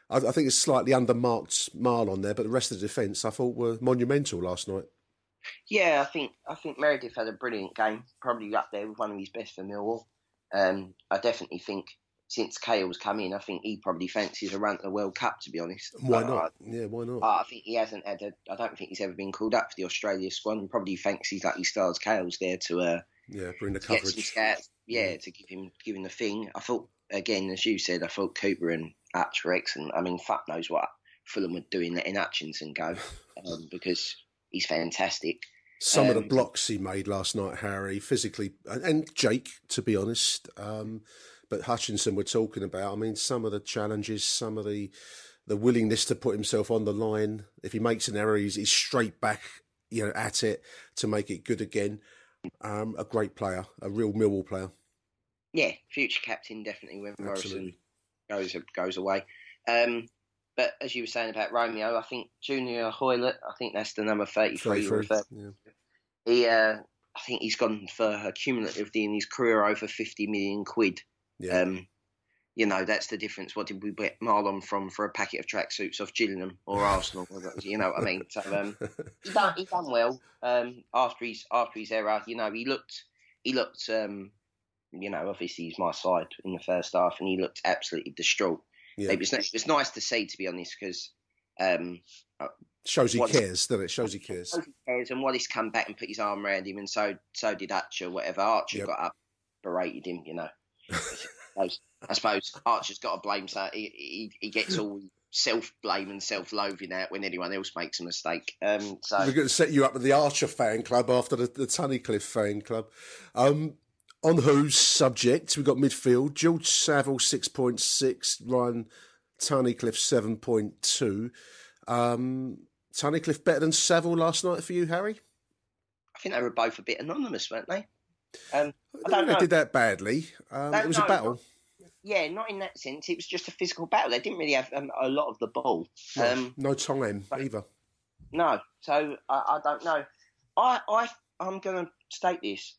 I, I think it's slightly undermarked Mahlon there, but the rest of the defence I thought were monumental last night. Yeah, I think I think Meredith had a brilliant game, probably up there with one of his best for Millwall. Um, I definitely think since Cahill's come in, I think he probably fancies a run to the World Cup. To be honest, Why Uh, not? Yeah, why not? I, I think he hasn't had a. I don't think he's ever been called up for the Australia squad, and probably fancies like he stars Cahill's there to uh, Yeah, bring the to get some coverage. scouts. Yeah, to give him give him the thing. I thought again, as you said, I thought Cooper and Hutch were. I mean, fuck knows what Fulham were doing letting Hutchinson go um, because he's fantastic. Some of the Um, blocks he made last night, Harry, physically, and, Jake, to be honest. Um, but Hutchinson, we're talking about. I mean, some of the challenges, some of the the willingness to put himself on the line. If he makes an error, he's, he's straight back, you know, at it to make it good again. Um, a great player, a real Millwall player. Yeah, future captain definitely when Morison Absolutely. Goes goes away. Um, but as you were saying about Romeo, I think Junior Hoilett, I think that's the number 33. 33, yeah. He, uh, I think he's gone for a cumulatively in his career over 50 million quid. Yeah. Um, you know, that's the difference. What did we get Mahlon from for a packet of tracksuits off Gillingham or Arsenal? you know what I mean? So um, he done he done well um, after his after his era. You know, he looked he looked um, you know obviously he's my side in the first half, and he looked absolutely distraught. Yeah. It was it was nice to see, to be honest, because um, Shows he cares, doesn't it? Shows he cares. shows he cares, and Wallace come back and put his arm around him, and so so did Archer. Whatever Archer Yep. got up, berated him. You know, I suppose, Archer's got to blame. So he, he he gets all self blame and self loathing out when anyone else makes a mistake. Um, so We're going to set you up with the Archer fan club after the, the Tunnicliffe fan club. Um, on whose subject, we've got midfield. George Saville, 6.6. Ryan Tunnicliffe, 7.2. Um, Tunnicliffe better than Saville last night for you, Harry? I think they were both a bit anonymous, weren't they? Um, I I don't think know. they did that badly. Um, it was no, a battle. Yeah, not in that sense. It was just a physical battle. They didn't really have um, a lot of the ball. Um, no time either. No, so I, I don't know. I I I'm going to state this.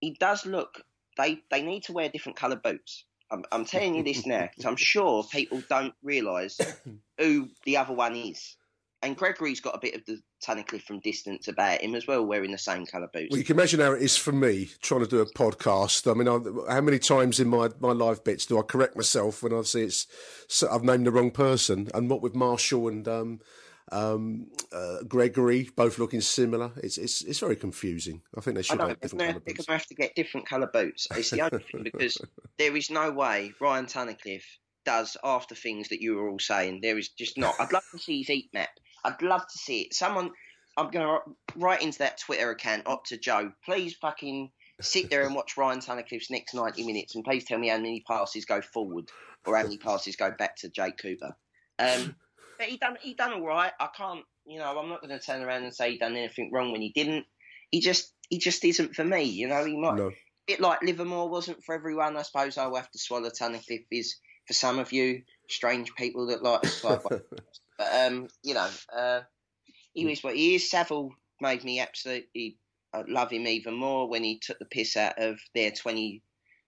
He does look. They they need to wear different coloured boots. I'm, I'm telling you this now because I'm sure people don't realise who the other one is. And Gregory's got a bit of the Tunnicliffe from distance about him as well, wearing the same colour boots. Well, you can imagine how it is for me trying to do a podcast. I mean, I, how many times in my, my live bits do I correct myself when I see it's I've named the wrong person? And what with Marshall and um, um, uh, Gregory both looking similar, it's it's it's very confusing. I think they I should know, have different boots. to have to get different colour boots. It's the only thing because there is no way Ryan Tunnicliffe does after things that you were all saying. There is just not. I'd love to see his heat map. I'd love to see it. Someone, I'm going to write into that Twitter account, up to Joe. Please fucking sit there and watch Ryan Tunnicliffe's next 90 minutes and please tell me how many passes go forward or how many passes go back to Jake Cooper. Um, but he done he done all right. I can't, you know, I'm not going to turn around and say he done anything wrong when he didn't. He just he just isn't for me. You know, he might No. bit like Livermore wasn't for everyone. I suppose I'll have to swallow Tunnicliffe is for some of you strange people that like to slide by. But um, you know, uh, he is what he is. Saville made me absolutely uh, love him even more when he took the piss out of their twenty,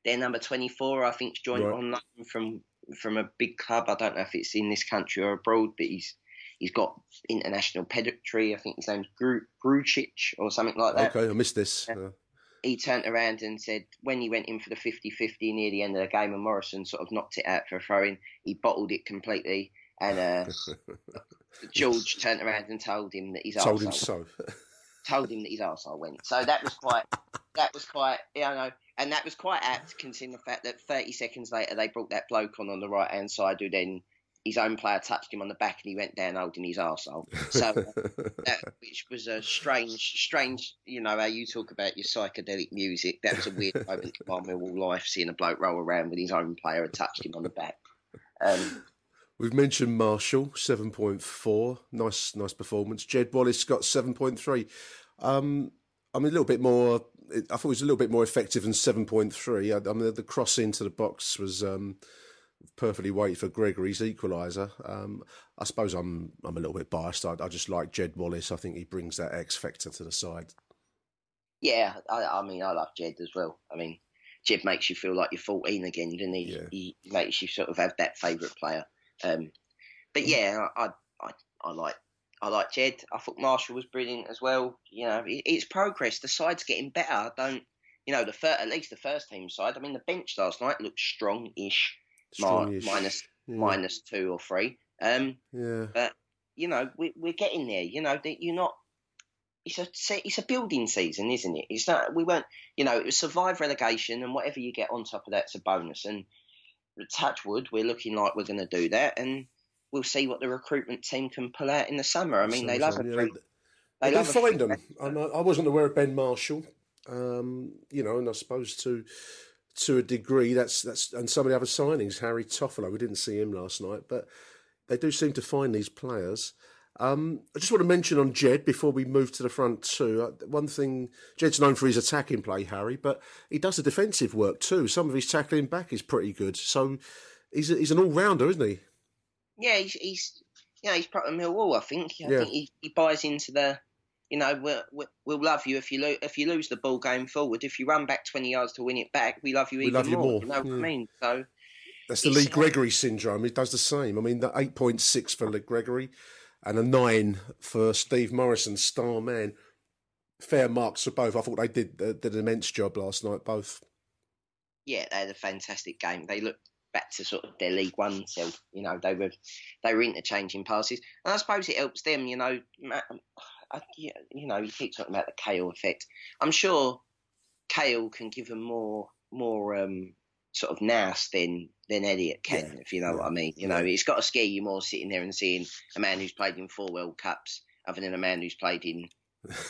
their number twenty four. I think joined Right. on loan from from a big club. I don't know if it's in this country or abroad, but he's he's got international pedigree. I think his name's Gru- Grujic or something like that Okay, I missed this. Uh, he turned around and said when he went in for the 50-50 near the end of the game and Morison sort of knocked it out for a throw-in, he bottled it completely and uh, George turned around and told him that he's told him so. told him that his arsehole went. So that was quite that was quite you know and that was quite apt considering the fact that 30 seconds later they brought that bloke on on the right hand side who then his own player touched him on the back and he went down holding his arsehole. So that which was a strange strange you know how you talk about your psychedelic music. That was a weird moment in my Millwall life seeing a bloke roll around with his own player and touched him on the back. Um, We've mentioned Marshall, seven point four. Nice, nice performance. Jed Wallace got seven point three. Um, I mean, a little bit more. I thought it was a little bit more effective than seven point three. I, I mean, the cross into the box was um, perfectly weighted for Gregory's equaliser. Um, I suppose I'm I'm a little bit biased. I, I just like Jed Wallace. I think he brings that X factor to the side. Yeah, I, I mean, I love Jed as well. I mean, Jed makes you feel like you're 14 again, doesn't he? He makes you sort of have that favourite player. Um, but yeah, I, I, I, like. I like Jed. I thought Marshall was brilliant as well. You know, it, it's progress. The side's getting better. I don't, you know, the fir- at least the first team side. I mean, the bench last night looked strong-ish, Strong-ish, minus yeah. minus two or three. Um, Yeah. but you know, we, we're getting there. You know, that you're not. It's a it's a building season, isn't it? It's not. We weren't. You know, it was survive relegation, and whatever you get on top of that's a bonus. And touch wood, we're looking like we're going to do that, and we'll see what the recruitment team can pull out in the summer. I mean, they love a Yeah. They, They find them. I wasn't aware of Ben Marshall. Um, you know, and I suppose to to a degree that's that's and some of the other signings, Harry Toffolo, we didn't see him last night, but they do seem to find these players. Um, I just want to mention on Jed before we move to the front too. Uh, one thing, Jed's known for his attacking play, Harry, but he does the defensive work too. Some of his tackling back is pretty good. So he's a, he's an all rounder, isn't he? Yeah, he's, he's you know he's part of Millwall. I think. I Yeah. think he, he buys into the. You know, we'll, we'll- love you if you lo- if you lose the ball going forward. If you run back twenty yards to win it back, we love you We even love you more, You know what yeah. I mean? So That's the Lee Gregory syndrome. He does the same. I mean, the eight point six for Lee Gregory, and a nine for Steve Morison, star man. Fair marks for both. I thought they did uh, did an immense job last night. Both. yeah, they had a fantastic game. They looked back to sort of their League One self. You know, they were they were interchanging passes, and I suppose it helps them. You know, I, you know, you keep talking about the Cahill effect. I'm sure Cahill can give them more more um, sort of nous than than Elliott can, if you know what I mean. You know, it's got to scare you more sitting there and seeing a man who's played in four World Cups, other than a man who's played in.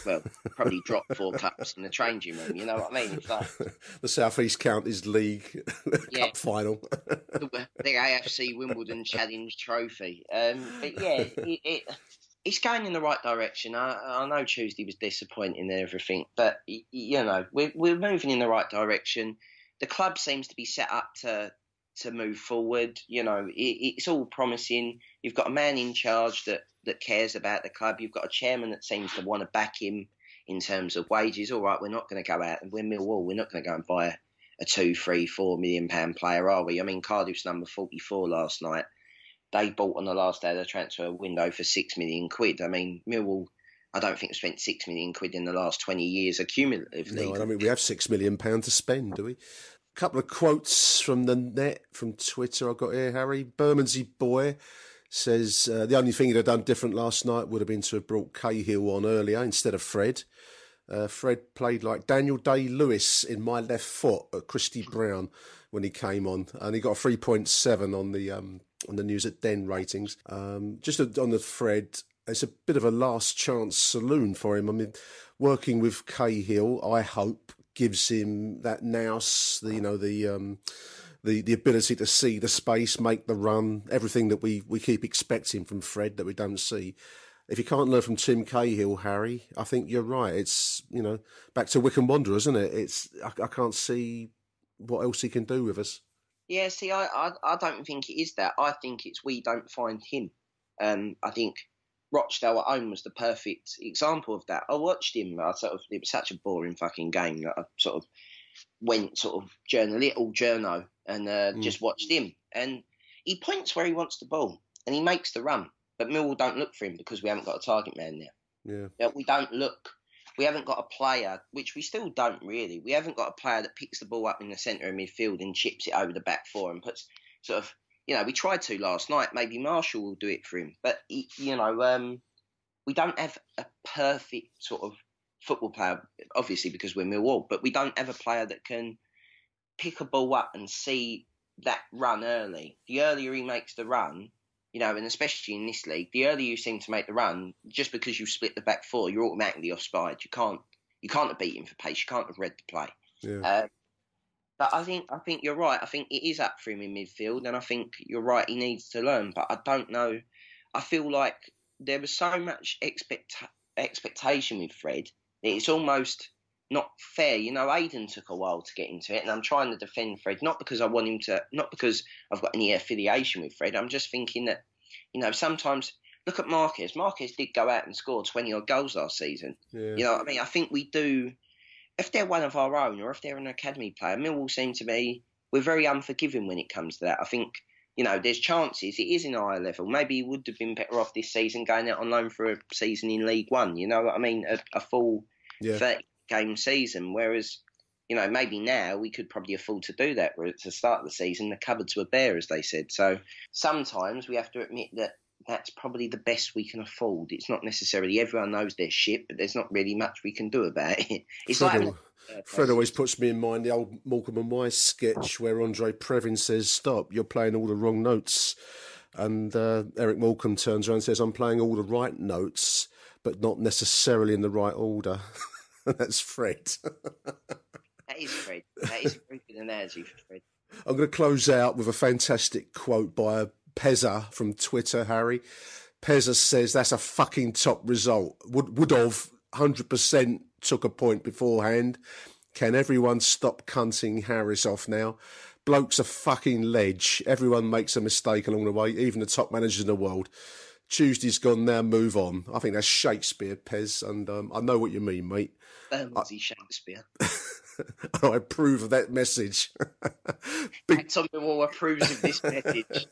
Well, probably dropped four cups in the changing room. You know what I mean? Like the Southeast Counties League Yeah. Cup final. the, the AFC Wimbledon Challenge Trophy. Um, but yeah, it, it, it's going in the right direction. I, I know Tuesday was disappointing and everything, but you know we're we're moving in the right direction. The club seems to be set up to to move forward. You know, it, it's all promising. You've got a man in charge that that cares about the club. You've got a chairman that seems to want to back him in terms of wages. All right, we're not going to go out and we're Millwall. We're not going to go and buy a, a two, three, four million pound player, are we? I mean, Cardiff's number forty-four last night. They bought on the last day of the transfer window for six million quid. I mean, Millwall. I don't think spent six million quid in the last twenty years accumulatively. No, I think we have six million pound to spend, do we? A couple of quotes from the net from Twitter. I've got here. Harry Bermondsey boy says uh, the only thing he'd have done different last night would have been to have brought Cahill on earlier instead of Fred. Uh, Fred played like Daniel Day Lewis in my left foot at Christy Brown when he came on, and he got a three point seven on the um, on the news at Den ratings. Um, just on the Fred, it's a bit of a last chance saloon for him. I mean, working with Cahill, I hope gives him that nous, the you know the um, the the ability to see the space, make the run, everything that we we keep expecting from Fred that we don't see. If you can't learn from Tim Cahill, Harry, I think you're right. It's you know back to Wycombe Wanderers, isn't it? It's I, I can't see what else he can do with us. Yeah, see, I, I, I don't think it is that. I think it's we don't find him. Um, I think Rochdale at home was the perfect example of that. I watched him. I sort of it was such a boring fucking game that I sort of went sort of journal little journo and uh, Mm. just watched him. And he points where he wants the ball and he makes the run. But Millwall don't look for him because we haven't got a target man there. Yeah. Yeah, we don't look. We haven't got a player, which we still don't really. We haven't got a player that picks the ball up in the centre of midfield and chips it over the back four and puts sort of. You know, we tried to last night. Maybe Marshall will do it for him, but he- you know, um, we don't have a perfect sort of football player. Obviously, because we're Millwall, but we don't have a player that can pick a ball up and see that run early. The earlier he makes the run, you know, and especially in this league, the earlier you seem to make the run, just because you split the back four, you're automatically offside. You can't you can't have beaten for pace. You can't have read the play. Yeah. Uh, but I think I think you're right. I think it is up for him in midfield, and I think you're right. He needs to learn, but I don't know. I feel like there was so much expect expectation with Fred that it's almost not fair. You know, Aiden took a while to get into it, and I'm trying to defend Fred not because I want him to, not because I've got any affiliation with Fred. I'm just thinking that, you know, sometimes look at Marquez. Marquez did go out and score 20 odd goals last season. Yeah. You know what I mean? I think we do, if they're one of our own or if they're an academy player, Millwall seem to be, we're very unforgiving when it comes to that. I think, you know, there's chances. It is in a higher level. Maybe he would have been better off this season going out on loan for a season in League One. You know what I mean? A, a full Yeah. 30 game season. Whereas, you know, maybe now we could probably afford to do that. Where at the start of the season, the cupboards were bare, as they said. So sometimes we have to admit that that's probably the best we can afford. It's not necessarily everyone knows their shit, but there's not really much we can do about it. It's Fred, like Fred always puts me in mind the old Morecambe and Wise sketch where Andre Previn says, "Stop! You're playing all the wrong notes," and uh, Eric Morecambe turns around and says, "I'm playing all the right notes, but not necessarily in the right order." That's Fred. that is Fred. That is a very good analogy for Fred. I'm going to close out with a fantastic quote by Pezza from Twitter, Harry. Pezza says that's a fucking top result. Would would have 100% took a point beforehand. Can everyone stop cunting Harris off now? bloke's a fucking ledge. Everyone makes a mistake along the way, even the top managers in the world. Tuesday's gone now, move on. I think that's Shakespeare, Pez, and um, I know what you mean, mate. Bermondsey Shakespeare. I approve of that message. Tom Millwall approves of this message.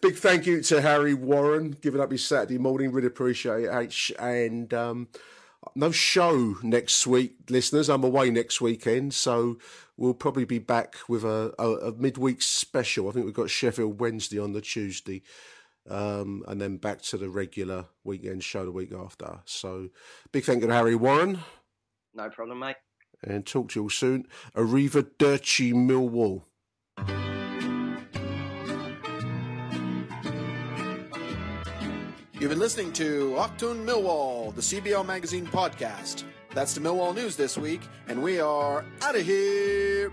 Big thank you to Harry Warren giving up his Saturday morning. Really appreciate it, H. And um, no show next week, listeners. I'm away next weekend, so we'll probably be back with a, a, a midweek special. I think we've got Sheffield Wednesday on the Tuesday. Um, and then back to the regular weekend show the week after. So, big thank you to Harry Warren. No problem, mate. And talk to you all soon. Arriva Dirty Millwall. You've been listening to Octoon Millwall, the CBL Magazine podcast. That's the Millwall news this week, and we are out of here.